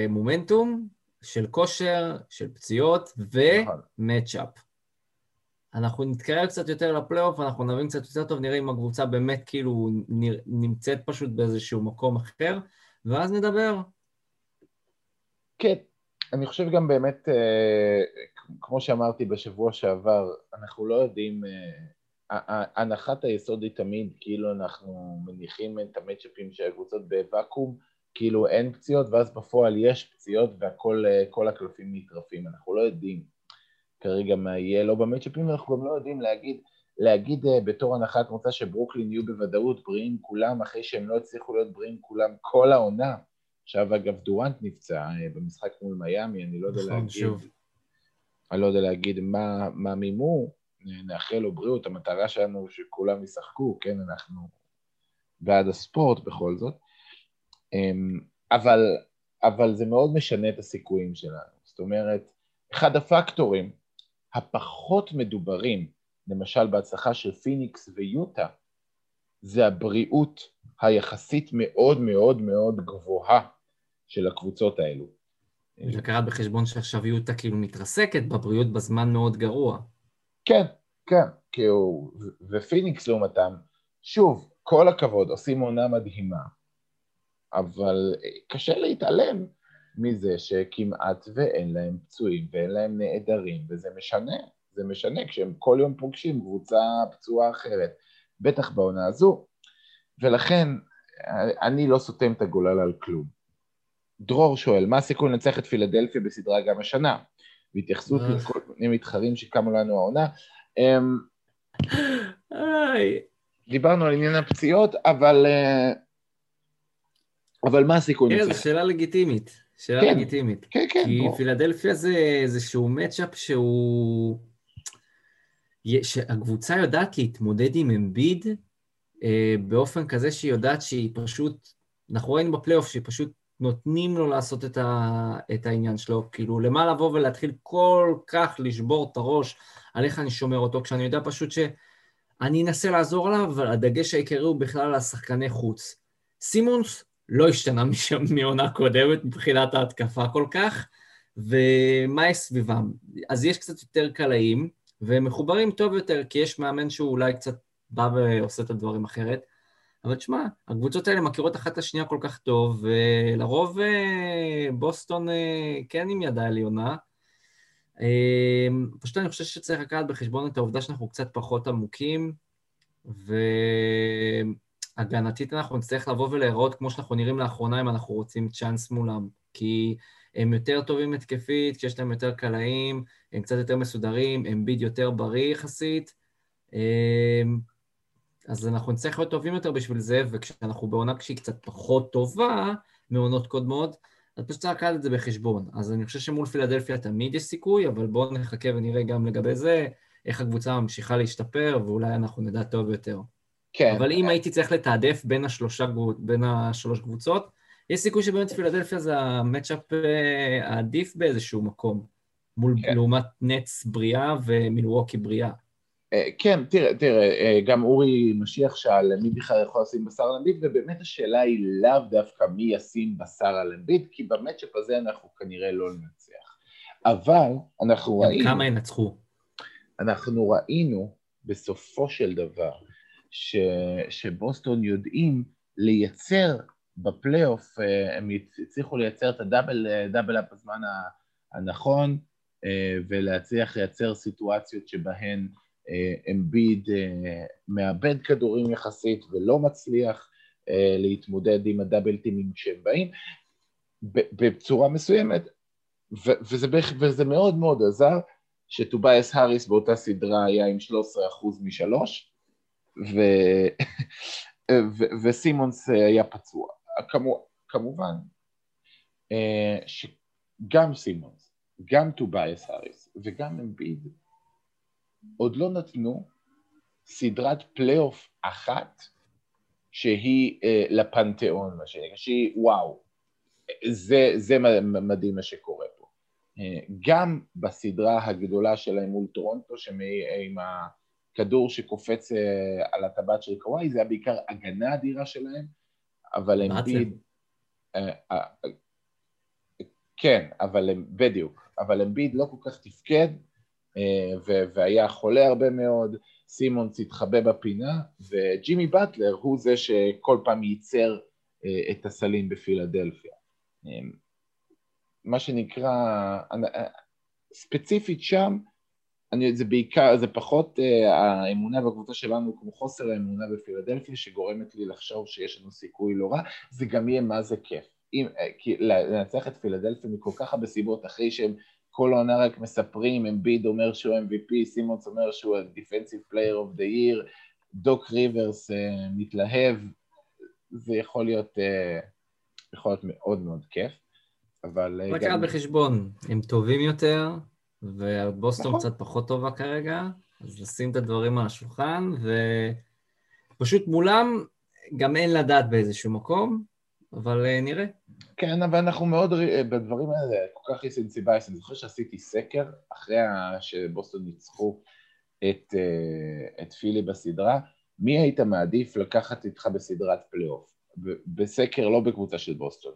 מומנטום, של כושר, של פציעות ומצ'אפ. אנחנו נתקרב קצת יותר לפלייאוף, אנחנו נבין קצת יותר טוב, נראה אם הקבוצה באמת כאילו נמצאת פשוט באיזשהו מקום אחר, ואז נדבר. כן, אני חושב גם באמת, אה, כמו שאמרתי בשבוע שעבר, אנחנו לא יודעים אה, הנחת היסוד היא תמיד כאילו אנחנו מניחים את המצ'אפים של הקבוצות בוואקום, כאילו אין פציעות ואז בפועל יש פציעות וכל הקלפים נטרפים, אנחנו לא יודעים כרגע מה יהיה לא במצ'אפים ואנחנו גם לא יודעים להגיד, להגיד אה, בתור הנחת מוצא שברוקלין יהיו בוודאות בריאים כולם אחרי שהם לא הצליחו להיות בריאים כולם כל העונה. עכשיו אגב דורנט נפצע אה, במשחק מול מיאמי, אני לא יודע נכון, להגיד, אני לא יודע להגיד מה, מה מימו נאחל לו בריאות, המטרה שלנו שכולם ישחקו, כן, אנחנו בעד הספורט בכל זאת, אמ, אבל, אבל זה מאוד משנה את הסיכויים שלנו. זאת אומרת, אחד הפקטורים הפחות מדוברים, למשל בהצלחה של פיניקס ויוטה, זה הבריאות היחסית מאוד מאוד מאוד גבוהה של הקבוצות האלו. לקחת בחשבון שעכשיו יוטה כאילו מתרסקת בבריאות בזמן מאוד גרוע. כן, כן, כאילו, ופיניקס לעומתם, שוב, כל הכבוד, עושים עונה מדהימה, אבל קשה להתעלם מזה שכמעט ואין להם פצועים ואין להם נעדרים, וזה משנה, זה משנה כשהם כל יום פוגשים קבוצה פצועה אחרת, בטח בעונה הזו, ולכן אני לא סותם את הגולל על כלום. דרור שואל, מה הסיכוי לנצח את פילדלפיה בסדרה גם השנה? בהתייחסות אה. לכל מיני מתחרים שקמו לנו העונה. אמ, דיברנו על עניין הפציעות, אבל... אה, אבל מה הסיכוי לנצח? זו שאלה לגיטימית. שאלה כן, לגיטימית. כן, כן. כי בוא. פילדלפיה זה איזשהו מצ'אפ שהוא... שהקבוצה יודעת להתמודד עם אמביד אה, באופן כזה שהיא יודעת שהיא פשוט... אנחנו ראינו בפלייאוף שהיא פשוט נותנים לו לעשות את, ה, את העניין שלו, כאילו, למה לבוא ולהתחיל כל כך לשבור את הראש על איך אני שומר אותו, כשאני יודע פשוט שאני אנסה לעזור עליו, אבל הדגש העיקרי הוא בכלל על השחקני חוץ. סימונס לא השתנה מעונה קודמת מבחינת ההתקפה כל כך, ומה יש סביבם? אז יש קצת יותר קלעים, והם מחוברים טוב יותר, כי יש מאמן שהוא אולי קצת בא ועושה את הדברים אחרת. אבל תשמע, הקבוצות האלה מכירות אחת את השנייה כל כך טוב, ולרוב אה, בוסטון אה, כן עם ידה עליונה. אה, פשוט אני חושב שצריך לקחת בחשבון את העובדה שאנחנו קצת פחות עמוקים, והגנתית אנחנו נצטרך לבוא ולהיראות כמו שאנחנו נראים לאחרונה אם אנחנו רוצים צ'אנס מולם, כי הם יותר טובים התקפית, כשיש להם יותר קלעים, הם קצת יותר מסודרים, הם ביד יותר בריא יחסית. אז אנחנו נצטרך להיות טובים יותר בשביל זה, וכשאנחנו בעונה שהיא קצת פחות טובה מעונות קודמות, אז פשוט צריך לקחת את זה בחשבון. אז אני חושב שמול פילדלפיה תמיד יש סיכוי, אבל בואו נחכה ונראה גם לגבי זה, איך הקבוצה ממשיכה להשתפר, ואולי אנחנו נדע טוב יותר. כן. אבל אם הייתי צריך לתעדף בין, השלושה, בין השלוש קבוצות, יש סיכוי שבאמת פילדלפיה זה המצ'אפ אה, העדיף באיזשהו מקום, מול כן. לעומת נץ בריאה ומילווקי בריאה. אה, כן, תראה, תראה, אה, גם אורי משיח שאל מי בכלל יכול לשים בשר על אמביט, ובאמת השאלה היא לאו דווקא מי ישים בשר על אמביט, כי במצ'אפ הזה אנחנו כנראה לא ננצח. אבל אנחנו ראינו... כמה ינצחו? אנחנו ראינו בסופו של דבר ש, שבוסטון יודעים לייצר בפלייאוף, אה, הם הצליחו לייצר את הדאבל דאבל אפ בזמן הנכון, ולהצליח לייצר סיטואציות שבהן אה, אמביד אה, מאבד כדורים יחסית ולא מצליח אה, להתמודד עם הדאבל טימים כשהם באים בצורה מסוימת, וזה, וזה מאוד מאוד עזר שטובייס האריס באותה סדרה היה עם 13% משלוש, ו... ו... וסימונס היה פצוע. כמו... כמובן שגם סימונס, גם טובייס האריס וגם אמביד עוד לא נתנו סדרת פלייאוף אחת שהיא אה, לפנתיאון, מה שנקרא, שהיא וואו, זה, זה מדהים מה שקורה פה. אה, גם בסדרה הגדולה שלהם מול טורונטו, עם הכדור שקופץ אה, על הטבעת של קוואי, זה היה בעיקר הגנה אדירה שלהם, אבל הם ביד... אה, אה, כן, אבל הם, בדיוק, אבל אמביד לא כל כך תפקד, והיה חולה הרבה מאוד, סימונס התחבא בפינה, וג'ימי באטלר הוא זה שכל פעם ייצר את הסלים בפילדלפיה. מה שנקרא, ספציפית שם, אני, זה בעיקר, זה פחות uh, האמונה בקבוצה שלנו כמו חוסר האמונה בפילדלפיה שגורמת לי לחשוב שיש לנו סיכוי לא רע, זה גם יהיה מה זה כיף. אם, כי לנצח את פילדלפיה מכל כך הרבה סיבות אחרי שהם כל העונה רק מספרים, אמביד אומר שהוא MVP, סימונס אומר שהוא ה-Defensive Player of the Year, דוק ריברס uh, מתלהב, זה יכול להיות, uh, יכול להיות מאוד מאוד כיף, אבל... לקחת גם... בחשבון, הם טובים יותר, ובוסטון נכון. קצת פחות טובה כרגע, אז לשים את הדברים על השולחן, ופשוט מולם גם אין לדעת באיזשהו מקום, אבל אה, נראה. כן, אבל אנחנו מאוד, בדברים האלה, כל כך recency bias, אני זוכר שעשיתי סקר, אחרי שבוסטון ניצחו את, אה, את פילי בסדרה, מי היית מעדיף לקחת איתך בסדרת פלייאוף? בסקר לא בקבוצה של בוסטון.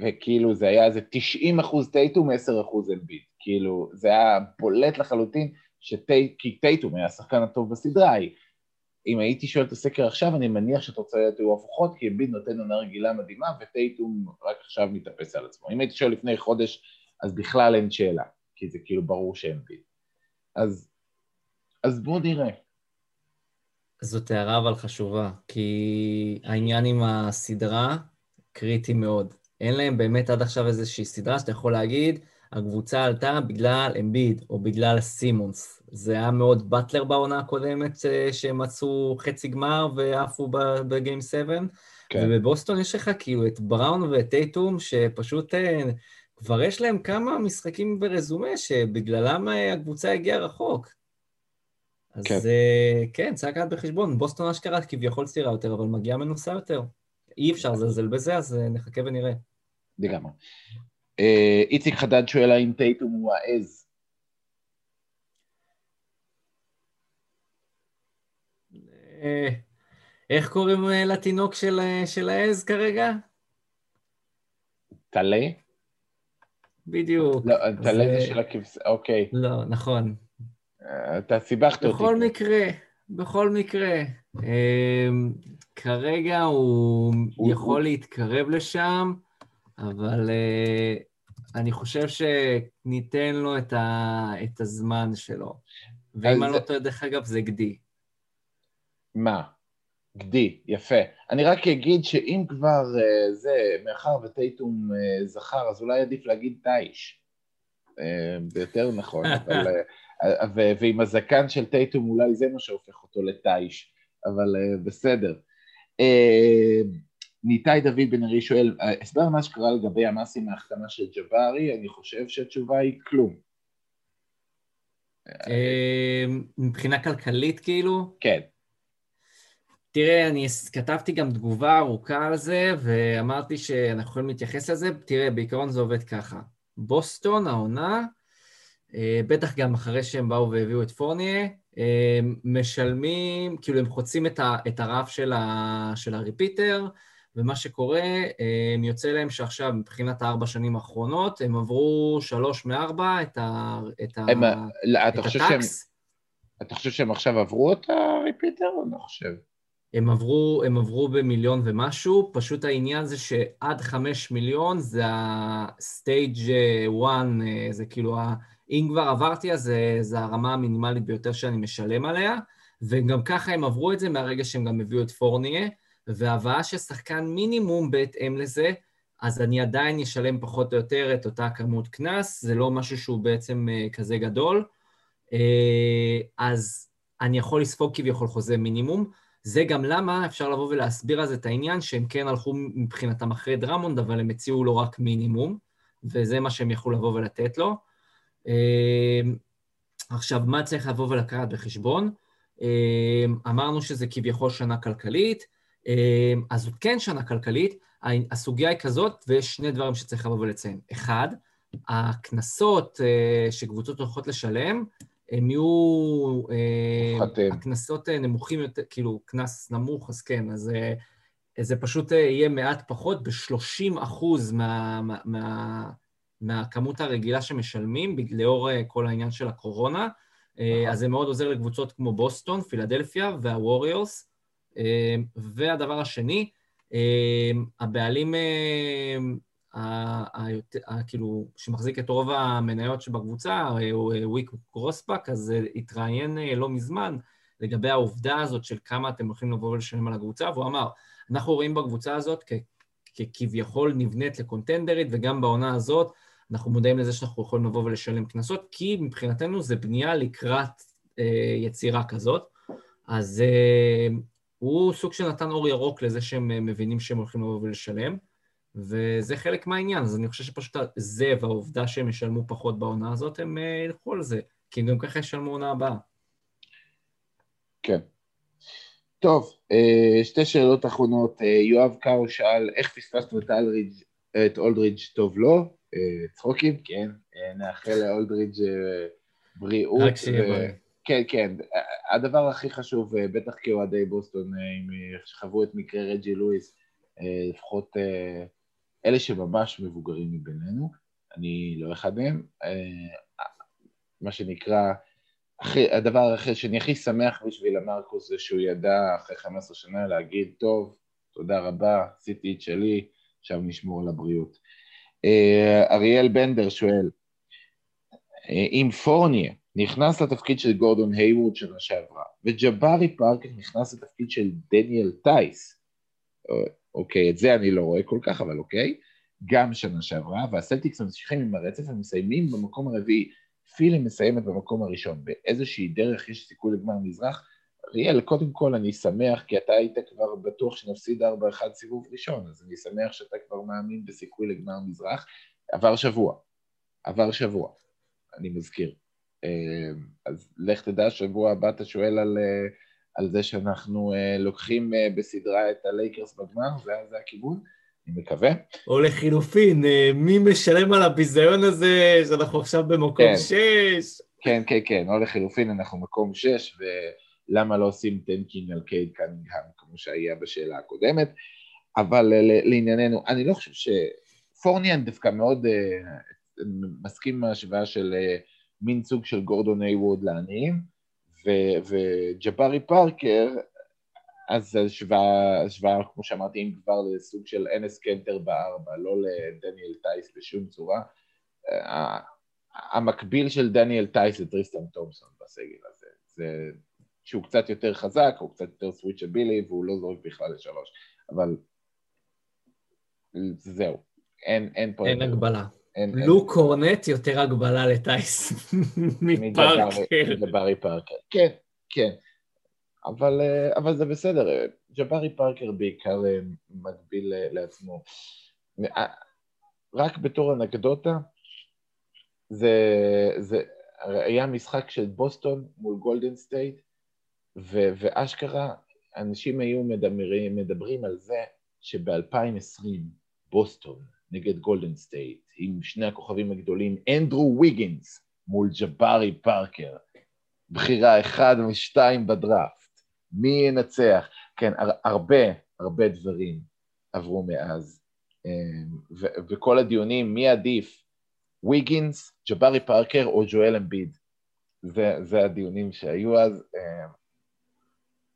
וכאילו זה היה איזה 90 אחוז טייטום, 10 אחוז אמביד. כאילו, זה היה בולט לחלוטין, שטי, כי טייטום היה השחקן הטוב בסדרה ההיא. אם הייתי שואל את הסקר עכשיו, אני מניח להיות היו הפוכות, כי אמביט נותן עונה רגילה מדהימה, וטייטום רק עכשיו מתאפס על עצמו. אם הייתי שואל לפני חודש, אז בכלל אין שאלה, כי זה כאילו ברור שאמביט. אז, אז בואו נראה. זאת הערה אבל חשובה, כי העניין עם הסדרה קריטי מאוד. אין להם באמת עד עכשיו איזושהי סדרה שאתה יכול להגיד, הקבוצה עלתה בגלל אמביד או בגלל סימונס. זה היה מאוד באטלר בעונה הקודמת שהם מצאו חצי גמר ועפו בגיים 7, כן. ובבוסטון יש לך כאילו את בראון ואת טייטום שפשוט אה, כבר יש להם כמה משחקים ברזומה שבגללם אה, הקבוצה הגיעה רחוק. אז כן, אה, כן צריך לקחת בחשבון, בוסטון אשכרה כביכול צעירה יותר, אבל מגיעה מנוסה יותר. אי אפשר לזלזל בזה, אז נחכה ונראה. לגמרי. אה, איציק חדד שואל האם טייטום הוא העז. אה, איך קוראים אה, לתינוק של, של העז כרגע? טלה? בדיוק. לא, טלה זה של הכבשה, אוקיי. לא, נכון. אתה סיבכת אותי. בכל מקרה, בכל מקרה, כרגע הוא, הוא יכול הוא... להתקרב לשם, אבל אני חושב שניתן לו את, ה... את הזמן שלו. ואם אני לא טועה, דרך אגב, זה גדי. מה? גדי, יפה. אני רק אגיד שאם כבר uh, זה, מאחר וטייטום uh, זכר, אז אולי עדיף להגיד טייש. Uh, זה יותר נכון, אבל... uh, ועם הזקן של טייטום אולי זה מה שהופך אותו לטייש, אבל uh, בסדר. ניתאי דוד בן ארי שואל, הסבר מה שקרה לגבי המאסים מההחתמה של ג'בארי, אני חושב שהתשובה היא כלום. אה, מבחינה כלכלית כאילו? כן. תראה, אני כתבתי גם תגובה ארוכה על זה, ואמרתי שאנחנו יכולים להתייחס לזה. תראה, בעיקרון זה עובד ככה. בוסטון, העונה, אה, בטח גם אחרי שהם באו והביאו את פורניה, אה, משלמים, כאילו הם חוצים את הרף של הריפיטר, ומה שקורה, הם יוצא להם שעכשיו, מבחינת הארבע שנים האחרונות, הם עברו שלוש מארבע את, ה, את, ה, הם, לא, את הטקס. שהם, אתה חושב שהם עכשיו עברו את הריפיטר או לא חושב? הם עברו, הם עברו במיליון ומשהו, פשוט העניין זה שעד חמש מיליון זה ה-stage one, זה כאילו, ה... אם כבר עברתי אז זה, זה הרמה המינימלית ביותר שאני משלם עליה, וגם ככה הם עברו את זה מהרגע שהם גם הביאו את פורניה. והבאה של שחקן מינימום בהתאם לזה, אז אני עדיין אשלם פחות או יותר את אותה כמות קנס, זה לא משהו שהוא בעצם uh, כזה גדול. Uh, אז אני יכול לספוג כביכול חוזה מינימום. זה גם למה אפשר לבוא ולהסביר אז את העניין שהם כן הלכו מבחינתם אחרי דרמונד, אבל הם הציעו לו רק מינימום, וזה מה שהם יכלו לבוא ולתת לו. Uh, עכשיו, מה צריך לבוא ולקחת בחשבון? אמרנו שזה כביכול שנה כלכלית, אז זאת כן שנה כלכלית, הסוגיה היא כזאת, ויש שני דברים שצריך לבוא ולציין. אחד, הקנסות אה, שקבוצות הולכות לשלם, הם יהיו... אה, הקנסות אה, נמוכים יותר, כאילו, קנס נמוך, אז כן, אז זה פשוט יהיה מעט פחות, ב-30 אחוז מה, מה, מה, מהכמות הרגילה שמשלמים, לאור כל העניין של הקורונה. נכון. אז זה מאוד עוזר לקבוצות כמו בוסטון, פילדלפיה והווריורס, אמ, והדבר השני, אמ, הבעלים, אמ, כאילו, שמחזיק את רוב המניות שבקבוצה, הוא וויק גרוספק, אז התראיין אה, לא מזמן לגבי העובדה הזאת של כמה אתם הולכים לבוא ולשלם על הקבוצה, והוא אמר, אנחנו רואים בקבוצה הזאת ככביכול נבנית לקונטנדרית, וגם בעונה הזאת אנחנו מודעים לזה שאנחנו יכולים לבוא ולשלם קנסות, כי מבחינתנו זה בנייה לקראת אה, יצירה כזאת. אז אה, הוא סוג של נתן אור ירוק לזה שהם אה, מבינים שהם הולכים לבוא ולשלם, וזה חלק מהעניין, אז אני חושב שפשוט זה והעובדה שהם ישלמו פחות בעונה הזאת, הם אה, ילכו על זה, כי הם גם ככה ישלמו עונה הבאה. כן. טוב, אה, שתי שאלות אחרונות. יואב קאו שאל, איך פספסנו את, את אולדרידג' טוב לו? צחוקים? כן. נאחל לאולדרידג' בריאות. רק שיהיה בריא. כן, כן. הדבר הכי חשוב, אה, בטח כאוהדי בוסטון, אה, אם חוו את מקרה רג'י לואיס, אה, לפחות אלה שממש מבוגרים מבינינו, אני לא אחד מהם, אה, מה שנקרא, הדבר אחר שאני הכי שמח בשביל המרקוס זה שהוא ידע אחרי 15 שנה להגיד, טוב, תודה רבה, עשיתי את שלי, עכשיו נשמור על הבריאות. אה, אריאל בנדר שואל, אה, אם פורניה נכנס לתפקיד של גורדון היוורד שנה שעברה, וג'בארי פארקר נכנס לתפקיד של דניאל טייס, אוקיי, את זה אני לא רואה כל כך, אבל אוקיי, גם שנה שעברה, והסלטיקס ממשיכים עם הרצף ומסיימים במקום הרביעי. פילי מסיימת במקום הראשון. באיזושהי דרך יש סיכוי לגמר מזרח. אריאל, קודם כל אני שמח, כי אתה היית כבר בטוח שנפסיד 4-1 סיבוב ראשון, אז אני שמח שאתה כבר מאמין בסיכוי לגמר מזרח. עבר שבוע, עבר שבוע, אני מזכיר. אה, אז לך תדע, שבוע הבא אתה שואל על, אה, על זה שאנחנו אה, לוקחים בסדרה את הלייקרס בגמר, זה, זה הכיוון. אני מקווה. או לחילופין, מי משלם על הביזיון הזה שאנחנו עכשיו במקום כן. שש? כן, כן, כן, או לחילופין אנחנו מקום שש, ולמה לא עושים tanking על קייד קנינגהם כמו שהיה בשאלה הקודמת, אבל לענייננו, אני לא חושב ש... פורנייה דווקא מאוד אה, מסכים עם ההשוואה של אה, מין סוג של גורדון הייוורד לעניים, וג'בארי פארקר אז השוואה, כמו שאמרתי, אם כבר לסוג של אנס קנטר בארבע, לא לדניאל טייס בשום צורה. המקביל של דניאל טייס זה טריסטן תומסון בסגל הזה. זה שהוא קצת יותר חזק, הוא קצת יותר סוויצ'בילי, והוא לא זורק בכלל לשלוש. אבל זהו, אין, אין פה... אין הגבלה. לוק קורנט יותר הגבלה לטייס מפארקר. מג'בארי פארקר, כן, כן. אבל, אה, אבל זה בסדר, ג'בארי פארקר בעיקר אה, מגביל אה, לעצמו. רק בתור אנקדוטה, זה, זה היה משחק של בוסטון מול גולדן סטייט, ו, ואשכרה אנשים היו מדברים, מדברים על זה שב-2020 בוסטון נגד גולדן סטייט, עם שני הכוכבים הגדולים, אנדרו ויגינס מול ג'בארי פארקר, בחירה אחד ושתיים בדראפט. מי ינצח? כן, הרבה, הרבה דברים עברו מאז. אמ, ו- וכל הדיונים, מי עדיף, ויגינס, ג'בארי פארקר או ג'ואל אמביד. זה, זה הדיונים שהיו אז. אמ,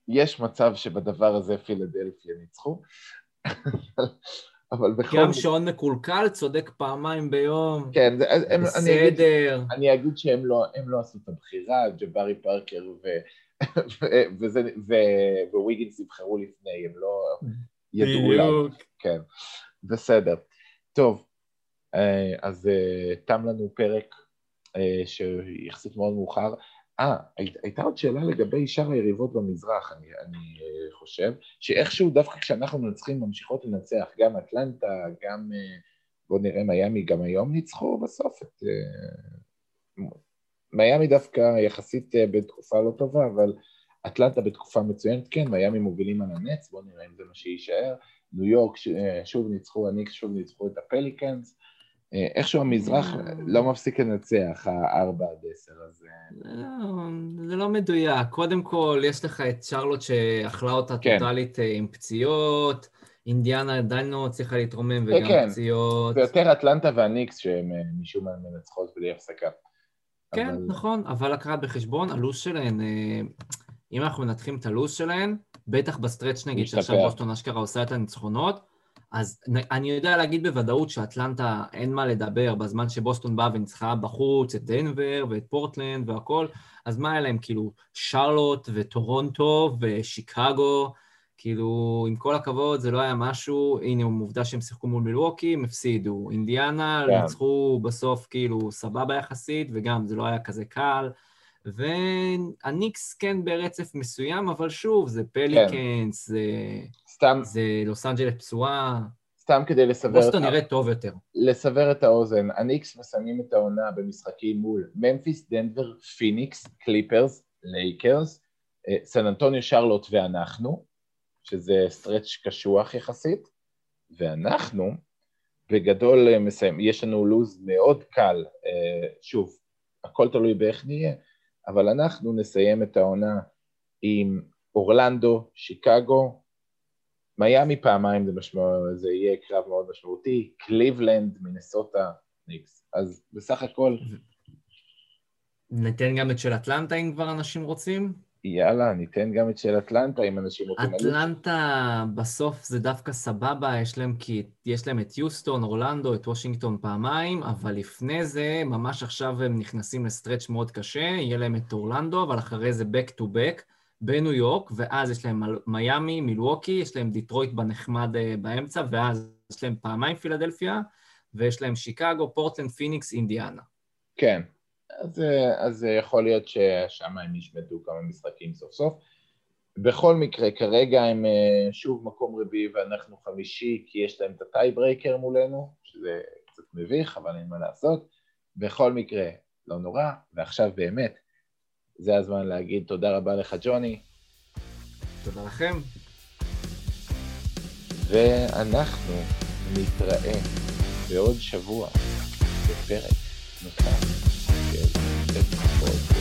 יש מצב שבדבר הזה פילדלפיה ניצחו, אבל בכל... גם שעון מקולקל, צודק פעמיים ביום. כן, זה, הם, בסדר. אני אגיד, אני אגיד שהם לא, לא עשו את הבחירה, ג'בארי פארקר ו... וויגינס יבחרו לפני, הם לא ידעו לנו. כן, בסדר. טוב, אה, אז אה, תם לנו פרק אה, שיחסית מאוד מאוחר. אה, הייתה עוד שאלה לגבי שאר היריבות במזרח, אני, אני חושב, שאיכשהו דווקא כשאנחנו מנצחים ממשיכות לנצח, גם אטלנטה, גם, בואו נראה, מיאמי גם היום ניצחו בסוף את מיאמי דווקא יחסית אה, בתקופה לא טובה, אבל אטלנטה בתקופה מצוינת, כן, מיאמי מובילים על הנץ, בואו נראה אם זה מה שיישאר. ניו יורק אה, שוב ניצחו, הניקס שוב ניצחו את הפליקנס. אה, איכשהו המזרח לא מפסיק לנצח, הארבע עד עשר, אז... לא, זה לא מדויק. קודם כל, יש לך את שרלוט שאכלה אותה כן. טוטאלית עם פציעות, אינדיאנה עדיין לא הצליחה להתרומם וגם כן. פציעות. זה יותר אטלנטה והניקס שהן משום מה מנצחות בלי הפסקה. כן. נכון, אבל לקחת בחשבון, הלו"ז שלהן, אה, אם אנחנו מנתחים את הלו"ז שלהן, בטח ב stretch נגיד, שעכשיו בוסטון אשכרה עושה את הניצחונות, אז אני יודע להגיד בוודאות שאטלנטה אין מה לדבר בזמן שבוסטון באה וניצחה בחוץ את דנבר ואת פורטלנד והכל, אז מה היה להם? כאילו, שרלוט וטורונטו ושיקגו, כאילו, עם כל הכבוד, זה לא היה משהו, הנה, עובדה שהם שיחקו מול מילווקי, הם הפסידו. אינדיאנה, כן. ניצחו בסוף, כאילו, סבבה יחסית, וגם זה לא היה כזה קל. והניקס כן ברצף מסוים, אבל שוב, זה פליקנס, כן. זה... סתם... זה לוס אנג'לס פצועה. סתם כדי לסבר... בוסטון נראה טוב יותר. לסבר את האוזן, הניקס מסיימים את העונה במשחקים מול ממפיס, דנבר, פיניקס, קליפרס, לייקרס, אה, סן אנטוניו, שרלוט ואנחנו. שזה stretch קשוח יחסית, ואנחנו בגדול אה, מסיים, יש לנו לו"ז מאוד קל, אה, שוב, הכל תלוי באיך נהיה, אבל אנחנו נסיים את העונה עם אורלנדו, שיקגו, מיאמי פעמיים זה, משמע, זה יהיה קרב מאוד משמעותי, קליבלנד, מינסוטה, ניקס. אז בסך הכל... ניתן גם את של אטלנטה אם כבר אנשים רוצים? יאללה, ניתן גם את של אטלנטה אם אנשים רוצים... אטלנטה בסוף זה דווקא סבבה, יש להם, כי יש להם את יוסטון, אורלנדו, את וושינגטון פעמיים, אבל לפני זה, ממש עכשיו הם נכנסים לסטרץ' מאוד קשה, יהיה להם את אורלנדו, אבל אחרי זה back to back בניו יורק, ואז יש להם מיאמי, מילווקי, יש להם דיטרויט בנחמד אה, באמצע, ואז יש להם פעמיים פילדלפיה, ויש להם שיקגו, פורטלנד, פיניקס, אינדיאנה. כן, אז, אז יכול להיות ששם הם ישמטו כמה משחקים סוף סוף. בכל מקרה, כרגע הם אה, שוב מקום רביעי ואנחנו חמישי, כי יש להם את ה tiebreaker מולנו, שזה קצת מביך, אבל אין מה לעשות. בכל מקרה, לא נורא, ועכשיו באמת, זה הזמן להגיד תודה רבה לך, ג'וני. תודה לכם. ואנחנו נתראה בעוד שבוע בפרק נוסף. Good. Good.